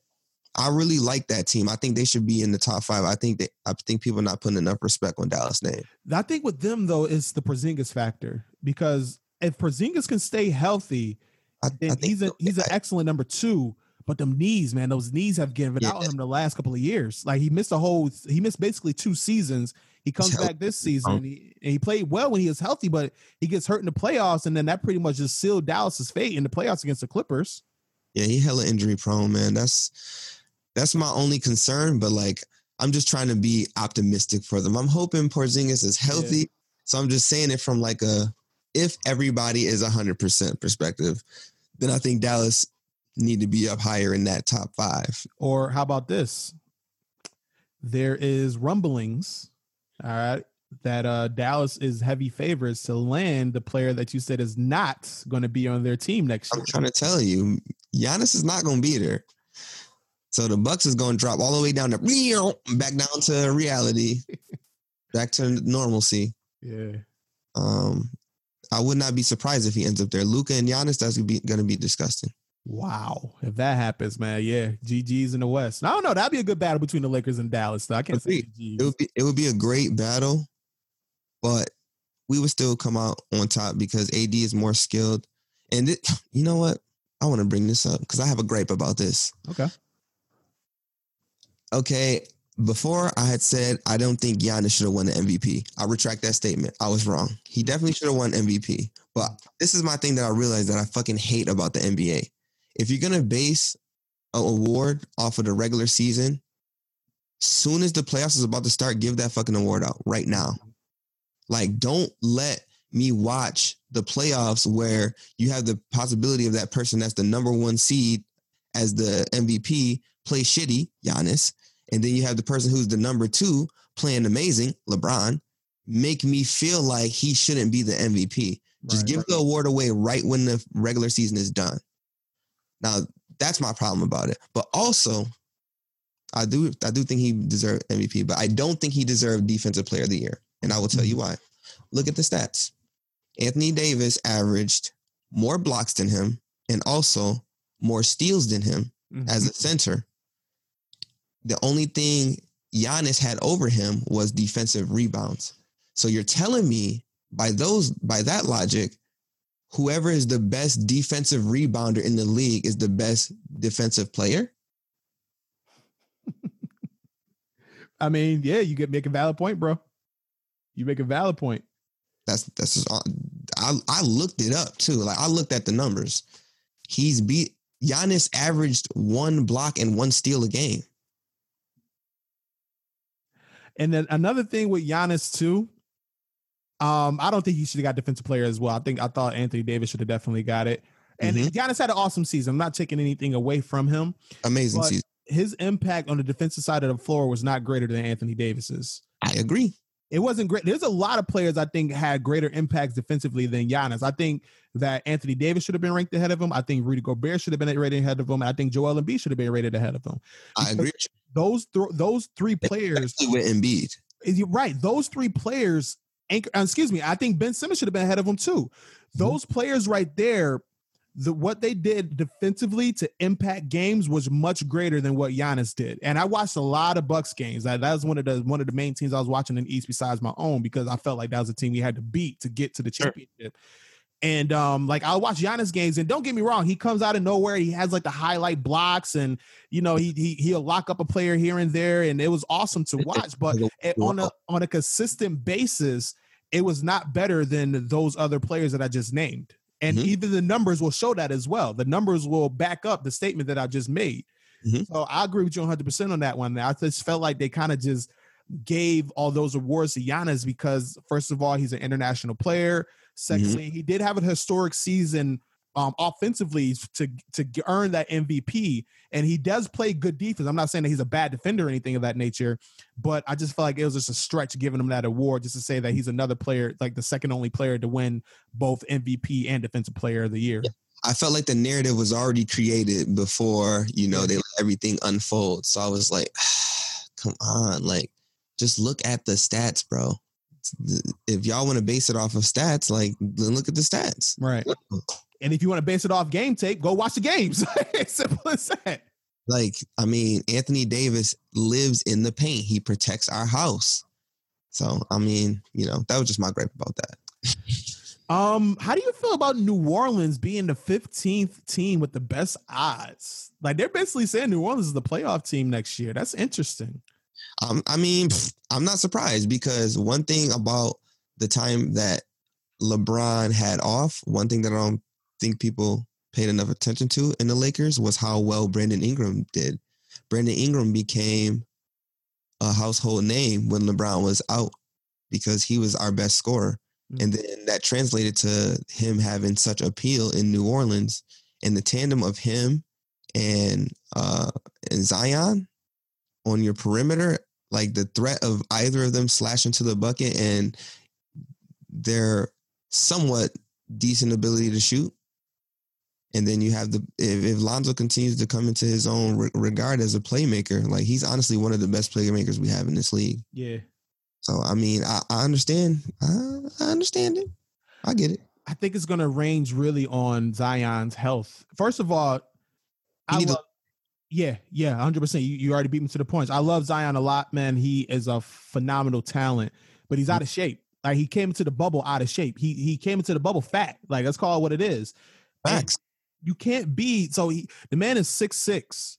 I really like that team. I think they should be in the top five. I think that I think people are not putting enough respect on Dallas' name. I think with them though is the Porzingis factor because if Porzingis can stay healthy, I, then I he's a he's an excellent number two. But them knees, man, those knees have given yeah. out on him the last couple of years. Like he missed a whole, he missed basically two seasons. He comes back this season and he, and he, played well when he was healthy, but he gets hurt in the playoffs, and then that pretty much just sealed Dallas's fate in the playoffs against the Clippers. Yeah, he hella injury prone, man. That's that's my only concern. But like, I'm just trying to be optimistic for them. I'm hoping Porzingis is healthy. Yeah. So I'm just saying it from like a if everybody is 100% perspective, then I think Dallas need to be up higher in that top five. Or how about this? There is rumblings, all right, that uh, Dallas is heavy favorites to land the player that you said is not going to be on their team next year. I'm trying to tell you, Giannis is not going to be there. So the Bucks is going to drop all the way down to real, back down to reality, back to normalcy. Yeah. Um, I would not be surprised if he ends up there. Luka and Giannis, that's going to be gonna be disgusting. Wow. If that happens, man, yeah. GG's in the West. I don't know. That'd be a good battle between the Lakers and Dallas. Though. I can't say It would be it would be a great battle, but we would still come out on top because AD is more skilled. And it, you know what? I want to bring this up because I have a gripe about this. Okay. Okay. Before I had said I don't think Giannis should have won the MVP. I retract that statement. I was wrong. He definitely should have won MVP. But this is my thing that I realized that I fucking hate about the NBA if you're gonna base an award off of the regular season, soon as the playoffs is about to start, give that fucking award out right now. Like, don't let me watch the playoffs where you have the possibility of that person that's the number one seed as the MVP play shitty, Giannis, and then you have the person who's the number two playing amazing, LeBron, make me feel like he shouldn't be the MVP. Just right, give right. the award away right when the regular season is done. Now that's my problem about it. But also, I do I do think he deserved MVP, but I don't think he deserved Defensive Player of the Year, and I will tell you mm-hmm. why. Look at the stats. Anthony Davis averaged more blocks than him, and also more steals than him mm-hmm. as a center. The only thing Giannis had over him was defensive rebounds. So you're telling me by those by that logic, whoever is the best defensive rebounder in the league is the best defensive player? I mean, yeah, you get make a valid point, bro. You make a valid point. That's that's just, uh, I I looked it up too. Like I looked at the numbers. He's beat Giannis averaged one block and one steal a game. And then another thing with Giannis too, um, I don't think he should have got defensive player as well. I think I thought Anthony Davis should have definitely got it. And mm-hmm. Giannis had an awesome season. I'm not taking anything away from him. Amazing season. His impact on the defensive side of the floor was not greater than Anthony Davis's. I agree. It wasn't great. There's a lot of players I think had greater impacts defensively than Giannis. I think that Anthony Davis should have been ranked ahead of him. I think Rudy Gobert should have been rated ahead of him. I think Joel Embiid should have been rated ahead of him. I agree. Those th- those three players Especially with Embiid. Right. Those three players anchor, excuse me, I think Ben Simmons should have been ahead of him too. Mm-hmm. Those mm-hmm. players right there, the what they did defensively to impact games was much greater than what Giannis did. And I watched a lot of Bucks games. That, that was one of the one of the main teams I was watching in East besides my own because I felt like that was a team we had to beat to get to the championship. Sure. And um, like I'll watch Giannis games, and don't get me wrong, he comes out of nowhere. He has like the highlight blocks, and you know he, he he'll lock up a player here and there, and it was awesome to watch. But on a on a consistent basis, it was not better than those other players that I just named. And mm-hmm. even the numbers will show that as well. The numbers will back up the statement that I just made. Mm-hmm. So I agree with you 100% on that one. I just felt like they kind of just gave all those awards to Giannis because, first of all, he's an international player. Secondly, mm-hmm. he did have a historic season um, offensively to to earn that MVP, and he does play good defense. I'm not saying that he's a bad defender or anything of that nature, but I just felt like it was just a stretch giving him that award just to say that he's another player, like the second only player to win both MVP and Defensive Player of the Year. Yeah. I felt like the narrative was already created before, you know, they let everything unfold. So I was like, come on, like just look at the stats, bro. If y'all want to base it off of stats, like then look at the stats. Right. And if you want to base it off game tape, go watch the games. Simple as that. Like, I mean, Anthony Davis lives in the paint. He protects our house. So, I mean, you know, that was just my gripe about that. Um, how do you feel about New Orleans being the 15th team with the best odds? Like they're basically saying New Orleans is the playoff team next year. That's interesting. Um, I mean, I'm not surprised because one thing about the time that LeBron had off, one thing that I don't think people paid enough attention to in the Lakers was how well Brandon Ingram did. Brandon Ingram became a household name when LeBron was out because he was our best scorer. And mm. then that translated to him having such appeal in New Orleans. And the tandem of him and uh and Zion on your perimeter, like the threat of either of them slashing to the bucket and their somewhat decent ability to shoot. And then you have the if, if Lonzo continues to come into his own re- regard as a playmaker, like he's honestly one of the best playmakers we have in this league. Yeah, so I mean, I, I understand. I, I understand it. I get it. I think it's going to range really on Zion's health. First of all, I love, yeah, yeah, hundred percent. You you already beat me to the points. I love Zion a lot, man. He is a phenomenal talent, but he's out of shape. Like he came into the bubble out of shape. He he came into the bubble fat. Like let's call it what it is. Facts. You can't be so. He the man is six six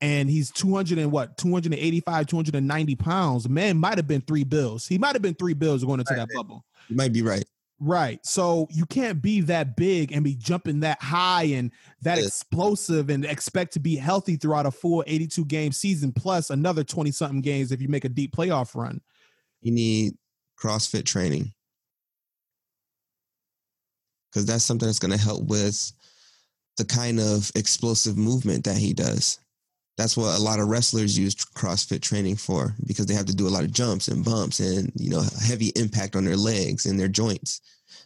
and he's 200 and what 285 290 pounds the man might have been three bills he might have been three bills going into right. that bubble you might be right right so you can't be that big and be jumping that high and that yes. explosive and expect to be healthy throughout a full 82 game season plus another 20 something games if you make a deep playoff run you need crossfit training because that's something that's going to help with the kind of explosive movement that he does that's what a lot of wrestlers use CrossFit training for because they have to do a lot of jumps and bumps and you know heavy impact on their legs and their joints.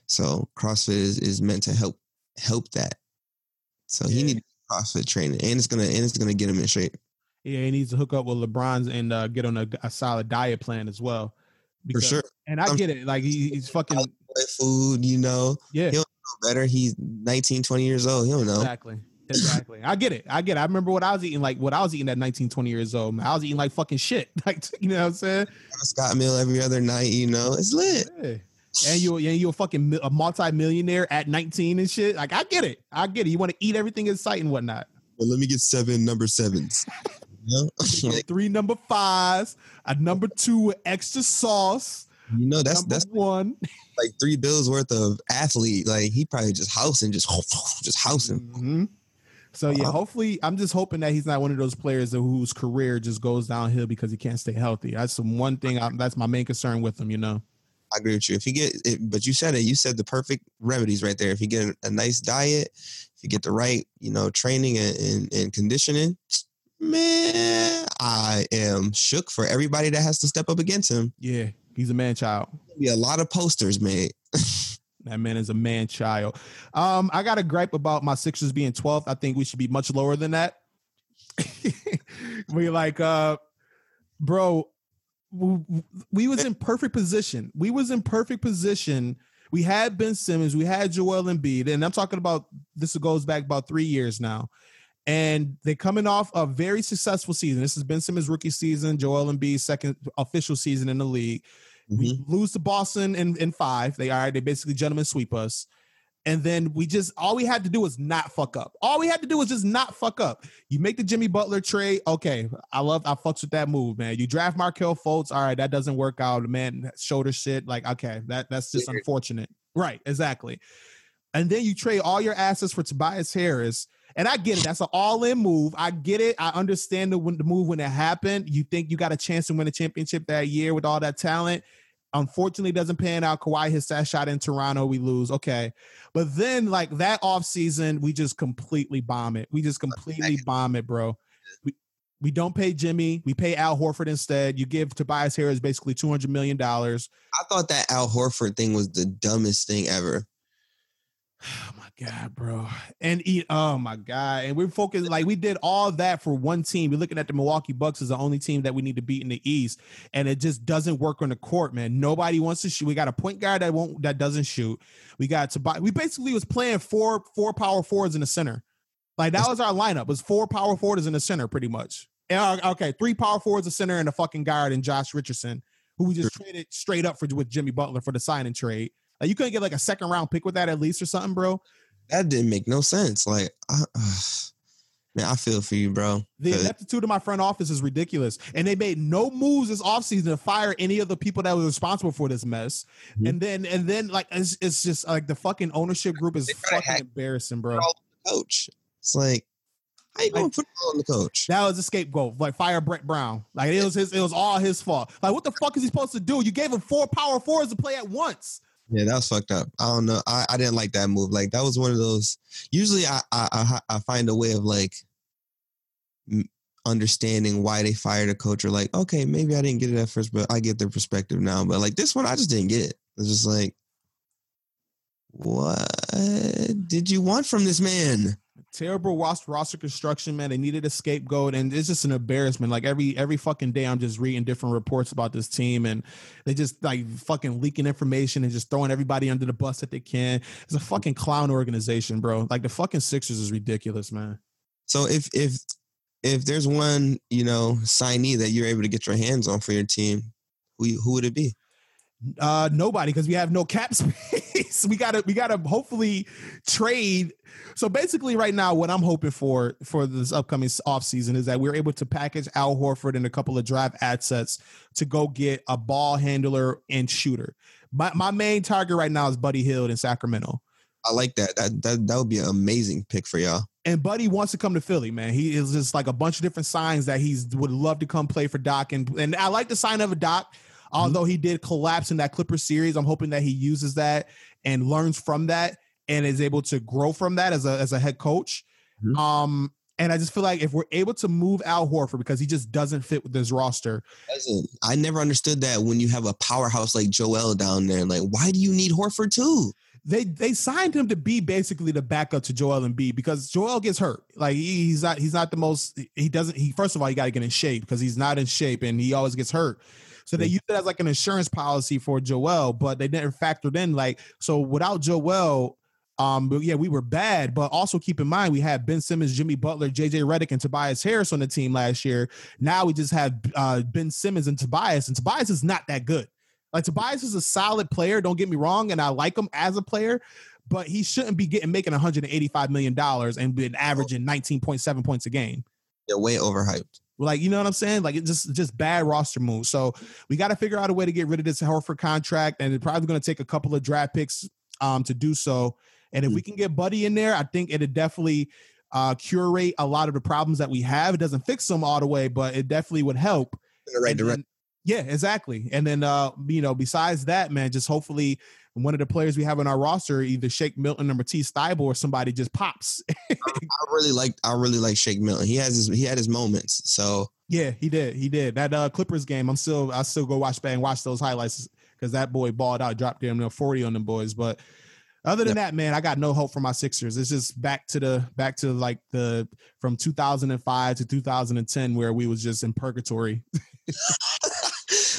So CrossFit is, is meant to help help that. So yeah. he needs CrossFit training and it's gonna and it's gonna get him in shape. Yeah, he needs to hook up with LeBron's and uh, get on a, a, solid diet plan as well. Because, For sure. And I I'm, get it. Like he, he's fucking food, you know. Yeah. He'll better. He's 19, 20 years old. He don't know. Exactly. Exactly. I get it. I get it. I remember what I was eating like what I was eating at 19, 20 years old. I was eating like fucking shit. Like, you know what I'm saying? Scott meal every other night, you know. It's lit. Yeah. And you and you're a fucking a multi-millionaire at 19 and shit. Like, I get it. I get it. You want to eat everything in sight and whatnot. Well, let me get seven number sevens. three number fives, a number two with extra sauce. You know, that's number that's one. Like three bills worth of athlete. Like he probably just housing, just just housing. Mm-hmm. So yeah, uh-huh. hopefully, I'm just hoping that he's not one of those players whose career just goes downhill because he can't stay healthy. That's the one thing. I, that's my main concern with him. You know. I agree with you. If you get it, but you said it. You said the perfect remedies right there. If you get a, nice diet, if you get the right, you know, training and, and, and conditioning, man, I am shook for everybody that has to step up against him. Yeah, he's a man child. Be a lot of posters made. That man is a man child. Um, I got a gripe about my Sixers being 12th. I think we should be much lower than that. we like, uh, bro, we, we was in perfect position. We was in perfect position. We had Ben Simmons, we had Joel Embiid, and I'm talking about this goes back about three years now. And they're coming off a very successful season. This is Ben Simmons' rookie season, Joel Embiid's second official season in the league. Mm-hmm. We lose to Boston in, in five. They are they basically gentlemen sweep us. And then we just all we had to do was not fuck up. All we had to do was just not fuck up. You make the Jimmy Butler trade. Okay. I love I fucks with that move, man. You draft Markelle Fultz. All right, that doesn't work out. Man, shoulder shit. Like, okay, that that's just unfortunate. Right, exactly. And then you trade all your assets for Tobias Harris. And I get it. That's an all-in move. I get it. I understand the when the move when it happened. You think you got a chance to win a championship that year with all that talent. Unfortunately, doesn't pan out. Kawhi hits that shot in Toronto. We lose. Okay. But then, like that off season, we just completely bomb it. We just completely bomb it, bro. We, we don't pay Jimmy. We pay Al Horford instead. You give Tobias Harris basically $200 million. I thought that Al Horford thing was the dumbest thing ever. Oh my god, bro. And eat oh my god. And we're focused like we did all that for one team. We're looking at the Milwaukee Bucks as the only team that we need to beat in the East. And it just doesn't work on the court, man. Nobody wants to shoot. We got a point guard that won't that doesn't shoot. We got to buy we basically was playing four four power forwards in the center. Like that was our lineup. It was four power forwards in the center, pretty much. And, uh, okay, three power forwards, a center, and a fucking guard, and Josh Richardson, who we just traded straight up for with Jimmy Butler for the sign and trade. Like you couldn't get like a second round pick with that at least or something, bro. That didn't make no sense. Like, I, uh, man, I feel for you, bro. The ineptitude of my front office is ridiculous, and they made no moves this offseason to fire any of the people that were responsible for this mess. Mm-hmm. And then, and then, like, it's, it's just like the fucking ownership group is fucking embarrassing, bro. Coach, it's like. How you gonna like, put it on the coach? That was a scapegoat. Like fire Brett Brown. Like it was his. It was all his fault. Like what the fuck is he supposed to do? You gave him four power forwards to play at once. Yeah, that was fucked up. I don't know. I, I didn't like that move. Like that was one of those. Usually, I I I find a way of like understanding why they fired a coach. Or like, okay, maybe I didn't get it at first, but I get their perspective now. But like this one, I just didn't get. It's just like, what did you want from this man? Terrible roster, roster construction, man. They needed a scapegoat, and it's just an embarrassment. Like every every fucking day, I'm just reading different reports about this team, and they just like fucking leaking information and just throwing everybody under the bus that they can. It's a fucking clown organization, bro. Like the fucking Sixers is ridiculous, man. So if if if there's one you know signee that you're able to get your hands on for your team, who who would it be? Uh, nobody, because we have no cap space. We gotta we gotta hopefully trade. So basically, right now, what I'm hoping for for this upcoming offseason is that we're able to package Al Horford and a couple of draft assets to go get a ball handler and shooter. My my main target right now is Buddy Hield in Sacramento. I like that. That that that would be an amazing pick for y'all. And Buddy wants to come to Philly, man. He is just like a bunch of different signs that he's would love to come play for Doc. And and I like the sign of a Doc. Mm-hmm. Although he did collapse in that Clipper series, I'm hoping that he uses that and learns from that and is able to grow from that as a as a head coach. Mm-hmm. Um, and I just feel like if we're able to move Al Horford because he just doesn't fit with this roster. I never understood that when you have a powerhouse like Joel down there. Like, why do you need Horford too? They they signed him to be basically the backup to Joel Embiid because Joel gets hurt. Like he's not he's not the most he doesn't he first of all he got to get in shape because he's not in shape and he always gets hurt. So they used it as like an insurance policy for Joel, but they didn't factor in like so without Joel. Um, but yeah, we were bad, but also keep in mind we had Ben Simmons, Jimmy Butler, JJ Redick, and Tobias Harris on the team last year. Now we just have uh, Ben Simmons and Tobias, and Tobias is not that good. Like Tobias is a solid player, don't get me wrong, and I like him as a player, but he shouldn't be getting making 185 million dollars and been averaging 19.7 points a game. They're way overhyped. Like, you know what I'm saying? Like, it's just just bad roster moves. So we got to figure out a way to get rid of this Horford contract, and it's probably going to take a couple of draft picks um, to do so. And if we can get Buddy in there, I think it'd definitely uh, curate a lot of the problems that we have. It doesn't fix them all the way, but it definitely would help. In the right direction. Yeah, exactly. And then uh, you know, besides that, man, just hopefully one of the players we have in our roster, either Shake Milton or Matisse Thybulle or somebody just pops. I, I really like I really like Shake Milton. He has his he had his moments. So yeah, he did. He did. That uh, Clippers game, I'm still I still go watch back and watch those highlights because that boy balled out, dropped them 40 on them boys. But other than that, man, I got no hope for my Sixers. It's just back to the back to like the from 2005 to 2010 where we was just in purgatory.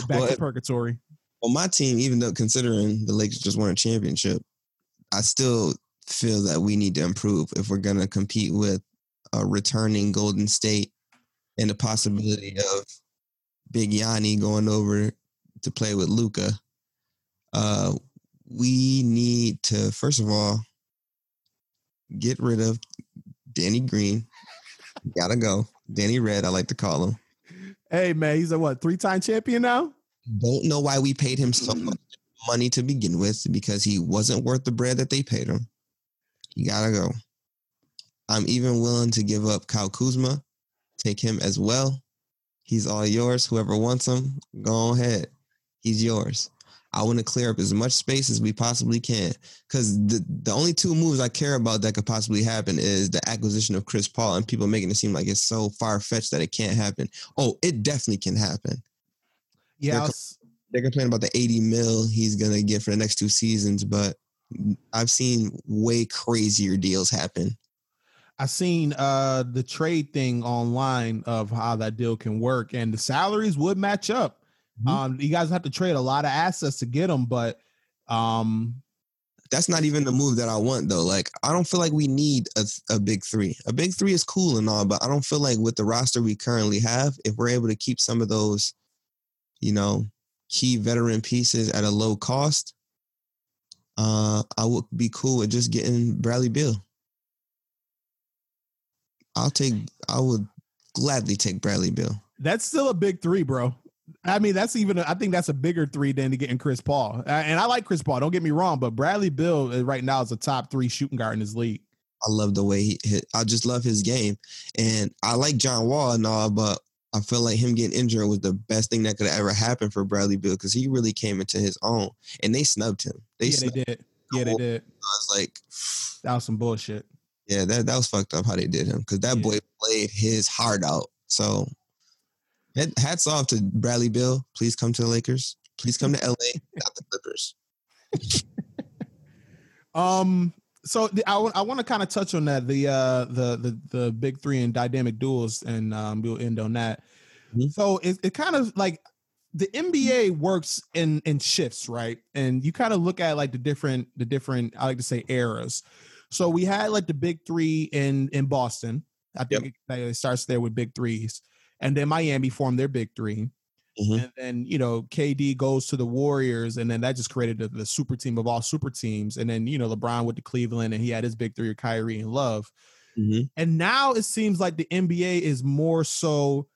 back well, to purgatory. Well, my team, even though considering the Lakers just won a championship, I still feel that we need to improve if we're going to compete with a returning Golden State and the possibility of Big Yanni going over to play with Luka. Uh, we need to first of all get rid of Danny Green. Gotta go. Danny Red, I like to call him. Hey man, he's a what three time champion now? Don't know why we paid him so much money to begin with because he wasn't worth the bread that they paid him. You gotta go. I'm even willing to give up Kyle Kuzma, take him as well. He's all yours. Whoever wants him, go ahead. He's yours. I want to clear up as much space as we possibly can. Because the, the only two moves I care about that could possibly happen is the acquisition of Chris Paul and people making it seem like it's so far fetched that it can't happen. Oh, it definitely can happen. Yeah. They're, they're complaining about the 80 mil he's going to get for the next two seasons, but I've seen way crazier deals happen. I seen uh the trade thing online of how that deal can work, and the salaries would match up. Mm-hmm. Um, you guys have to trade a lot of assets to get them, but um, that's not even the move that I want though. Like I don't feel like we need a, a big three. A big three is cool and all, but I don't feel like with the roster we currently have, if we're able to keep some of those, you know, key veteran pieces at a low cost, uh, I would be cool with just getting Bradley Beal. I'll take. I would gladly take Bradley Beal. That's still a big three, bro. I mean, that's even. I think that's a bigger three than to getting Chris Paul. And I like Chris Paul. Don't get me wrong, but Bradley Beal uh, right now is a top three shooting guard in this league. I love the way he. Hit. I just love his game, and I like John Wall and all, but I feel like him getting injured was the best thing that could ever happen for Bradley Beal because he really came into his own, and they snubbed him. They yeah, they did. Yeah, they did. I was like, that was some bullshit. Yeah, that that was fucked up how they did him because that yeah. boy played his heart out. So, hats off to Bradley Beal. Please come to the Lakers. Please come to LA, not the Clippers. um. So the, I, I want to kind of touch on that the uh the the the big three and dynamic duels and um we'll end on that. Mm-hmm. So it, it kind of like the NBA works in in shifts, right? And you kind of look at like the different the different I like to say eras. So we had like the big three in in Boston. I think yep. it, it, starts there with big threes, and then Miami formed their big 3 mm-hmm. and then you know KD goes to the Warriors, and then that just created the, the, super team of all super teams. And then you know LeBron went to Cleveland, and he had his big three of Kyrie and Love. Mm-hmm. And now it seems like the NBA is more so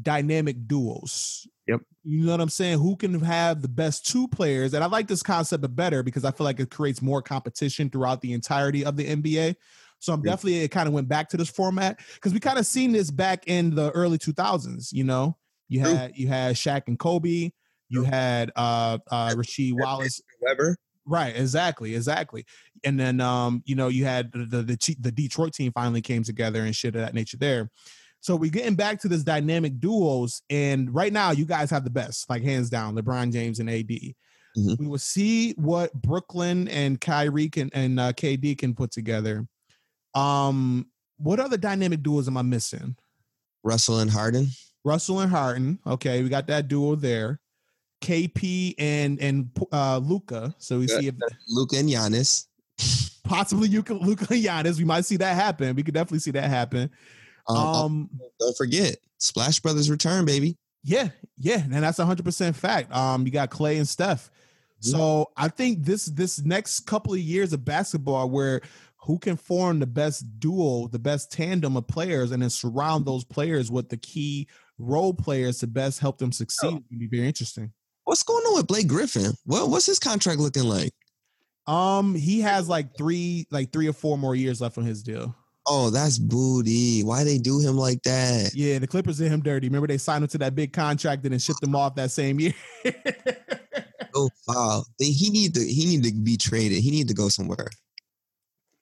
dynamic duos. Yep. You know what I'm saying? Who can have the best two players? And I like this concept better because I feel like it creates more competition throughout the entirety of the NBA. So I'm definitely it kind of went back to this format because we kind of seen this back in the early 2000s. You know, you had you had Shaq and Kobe, you had uh uh Rasheed Wallace, Webber. Right, exactly, exactly. And then um, you know, you had the, the the, the Detroit team finally came together and shit of that nature there. So we're getting back to this dynamic duos, and right now you guys have the best, like hands down, LeBron James and AD. Mm-hmm. We will see what Brooklyn and Kyrie can and uh, KD can put together. Um, what other dynamic duos am I missing? Russell and Harden. Russell and Harden. Okay, we got that duo there. KP and and uh Luka. So we see if Luka and Giannis. Possibly Luka, Luka and Giannis. We might see that happen. We could definitely see that happen. Um, um, don't forget Splash Brothers return, baby. Yeah, yeah, and that's hundred percent fact. Um, you got Klay and Steph. So I think this this next couple of years of basketball, where who can form the best duo, the best tandem of players, and then surround those players with the key role players to best help them succeed, oh. would be very interesting. What's going on with Blake Griffin? Well, what's his contract looking like? Um, he has like three, like three or four more years left on his deal. Oh, that's booty. Why they do him like that? Yeah, the Clippers did him dirty. Remember they signed him to that big contract and then shipped him off that same year. oh wow. He need to he need to be traded. He need to go somewhere.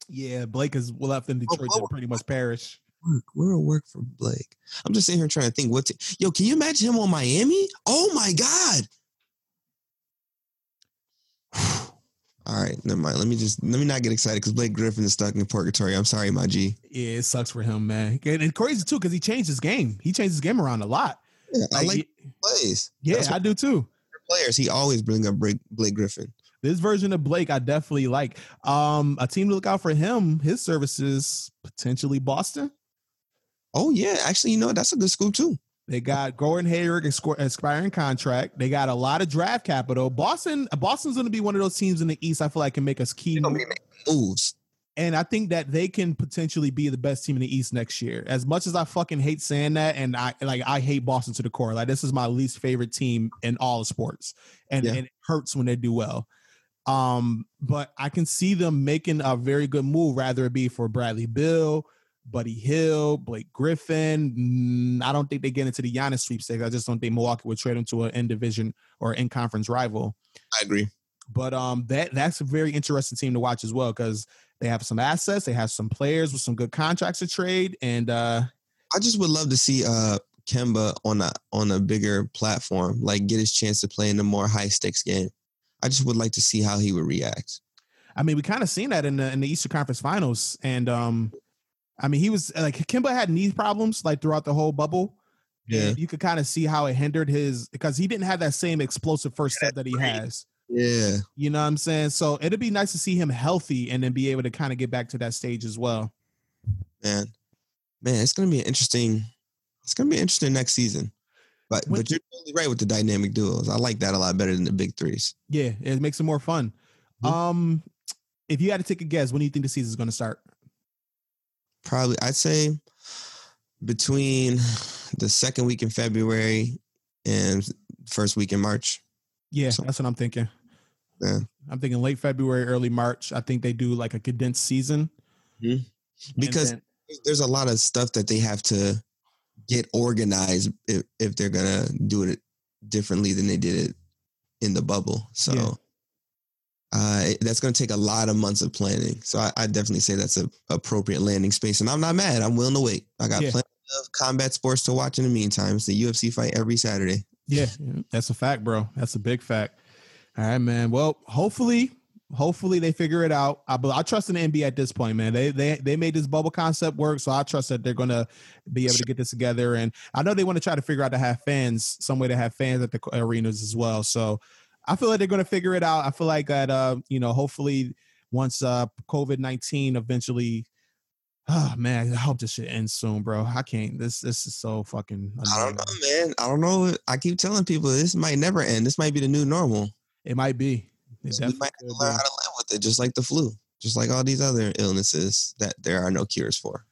Yeah, Blake is left in Detroit oh, oh, to pretty much perish. Work, where will work for Blake? I'm just sitting here trying to think what to, yo, can you imagine him on Miami? Oh my God. All right, never mind. Let me just let me not get excited because Blake Griffin is stuck in purgatory. I'm sorry, my G. Yeah, it sucks for him, man. And crazy too because he changed his game. He changed his game around a lot. Yeah, like, I like he, plays. Yeah, I do too. Players, he always bring up Blake, Blake Griffin. This version of Blake, I definitely like. Um, a team to look out for him. His services potentially Boston. Oh yeah, actually, you know that's a good school too. They got Gordon Hayward expiring contract. They got a lot of draft capital. Boston, Boston's going to be one of those teams in the East. I feel like can make us key moves. And I think that they can potentially be the best team in the East next year. As much as I fucking hate saying that, and I like I hate Boston to the core. Like this is my least favorite team in all sports, and, yeah. and it hurts when they do well. Um, but I can see them making a very good move, rather it be for Bradley Beal Buddy Hield, Blake Griffin. I don't think they get into the Giannis sweepstakes. I just don't think Milwaukee would trade him to an in division or in conference rival. I agree. But um, that that's a very interesting team to watch as well because they have some assets, they have some players with some good contracts to trade, and uh, I just would love to see uh Kemba on a on a bigger platform, like get his chance to play in a more high stakes game. I just would like to see how he would react. I mean, we kind of seen that in the in the Eastern Conference Finals, and um, I mean, he was like Kemba had knee problems like throughout the whole bubble. Yeah. you could kind of see how it hindered his because he didn't have that same explosive first step that he has. Yeah. You know what I'm saying? So it'd be nice to see him healthy and then be able to kind of get back to that stage as well. Man. Man, it's gonna be an interesting it's gonna be interesting next season. But When- but you're totally right with the dynamic duos. I like that a lot better than the big threes. Yeah, it makes it more fun. Mhm. Um, if you had to take a guess, when do you think the season's going to start? Probably I'd say between the second week in February and first week in March. Yeah, So- that's what I'm thinking. Yeah. I'm thinking late February, early March. I think they do like a condensed season mm-hmm. And Because then- there's a lot of stuff that they have to get organized if, if they're gonna do it differently than they did it in the bubble. So Yeah. Uh, that's gonna take a lot of months of planning. So I, I definitely say that's a appropriate landing space, and I'm not mad. I'm willing to wait. I got Yeah. plenty of combat sports to watch in the meantime. It's the UFC fight every Saturday. yeah, that's a fact, bro. That's a big fact. All right, man. Well, hopefully, hopefully they figure it out. I, I trust in the NBA at this point, man. They they they made this bubble concept work, so I trust that they're gonna be able to get this together. And I know they want to try to figure out to have fans, some way to have fans at the arenas as well. So I feel like they're gonna figure it out. I feel like that, uh, you know, hopefully once uh COVID nineteen eventually. Oh man, I hope this shit ends soon, bro. I can't. This this is so fucking. I don't know, man. I don't know. I keep telling people this might never end. This might be the new normal. It might be. It we might have to learn how to live with it, just like the flu, just like all these other illnesses that there are no cures for.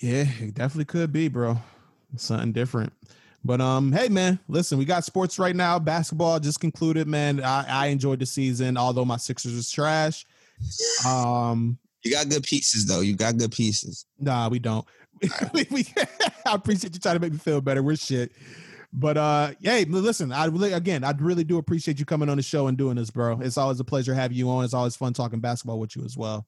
Yeah, it definitely could be, bro. Something different. But um, hey man, listen, we got sports right now. Basketball just concluded, man. I, I enjoyed the season, although my Sixers was trash. Um, You got good pieces though. You got good pieces. nah, we don't. we, we- I appreciate you trying to make me feel better. We're shit. But uh, hey, listen, I really again, I really do appreciate you coming on the show and doing this, bro. It's always a pleasure having you on. It's always fun talking basketball with you as well.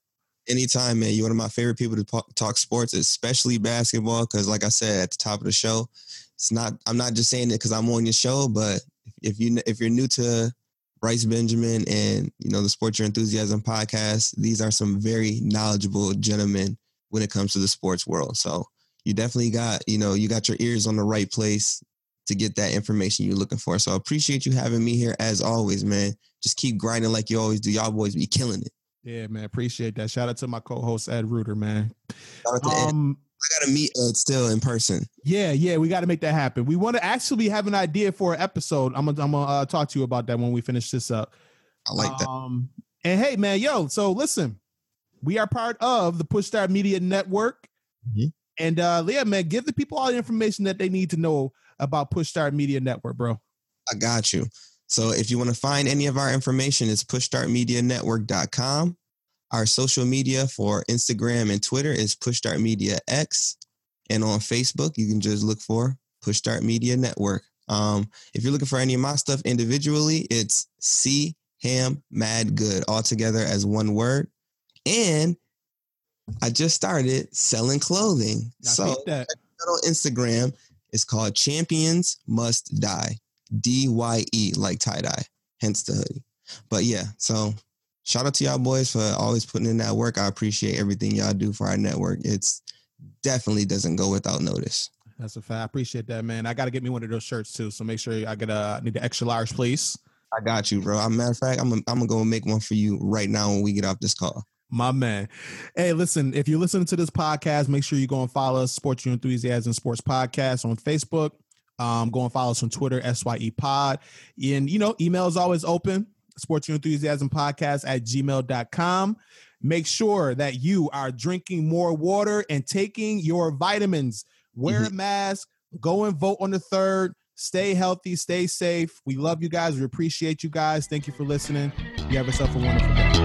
Anytime, man. You're one of my favorite people to talk, talk sports, especially basketball. Because, like I said at the top of the show, it's not. I'm not just saying it because I'm on your show, but if you if you're new to Bryce Benjamin and you know the Sports Your Enthusiasm podcast, these are some very knowledgeable gentlemen when it comes to the sports world. So you definitely got you know you got your ears on the right place to get that information you're looking for. So I appreciate you having me here as always, man. Just keep grinding like you always do. Y'all boys be killing it. Yeah, man, appreciate that. Shout out to my co-host Ed Reuter, man. Shout out to Ed. Um, I gotta meet Ed still in person. Yeah, yeah, we got to make that happen. We want to actually have an idea for an episode. I'm gonna, I'm gonna uh, talk to you about that when we finish this up. I like that. Um, and hey, man, yo, so listen, we are part of the Push Start Media Network, Mhm. and uh, yeah, man, give the people all the information that they need to know about Push Start Media Network, bro. I got you. So if you want to find any of our information, it's pushstartmedianetwork.com. Our social media for Instagram and Twitter is Push Start Media X. And on Facebook, you can just look for Push Start Media Network. Um, if you're looking for any of my stuff individually, it's C Ham Mad Good all together as one word. And I just started selling clothing. Now, so on Instagram. It's called Champions Must Dye. D Y E, like tie dye, hence the hoodie. But yeah, so shout out to y'all boys for always putting in that work. I appreciate everything y'all do for our network. It's definitely doesn't go without notice. That's a fact. I appreciate that, man. I got to get me one of those shirts too. So make sure I get a I need the extra large, please. I got you, bro. As a matter of fact, I'm gonna, I'm gonna go make one for you right now when we get off this call. My man. Hey, listen, if you're listening to this podcast, make sure you go and follow us, Sports Your Enthusiasm Sports Podcast on Facebook. Um, go and follow us on Twitter, SYE Pod. And, you know, email is always open, Sports Your Enthusiasm Podcast at gmail.com. Make sure that you are drinking more water and taking your vitamins. Wear mm-hmm. a mask, go and vote on the third. Stay healthy, stay safe. We love you guys. We appreciate you guys. Thank you for listening. You have yourself a wonderful day.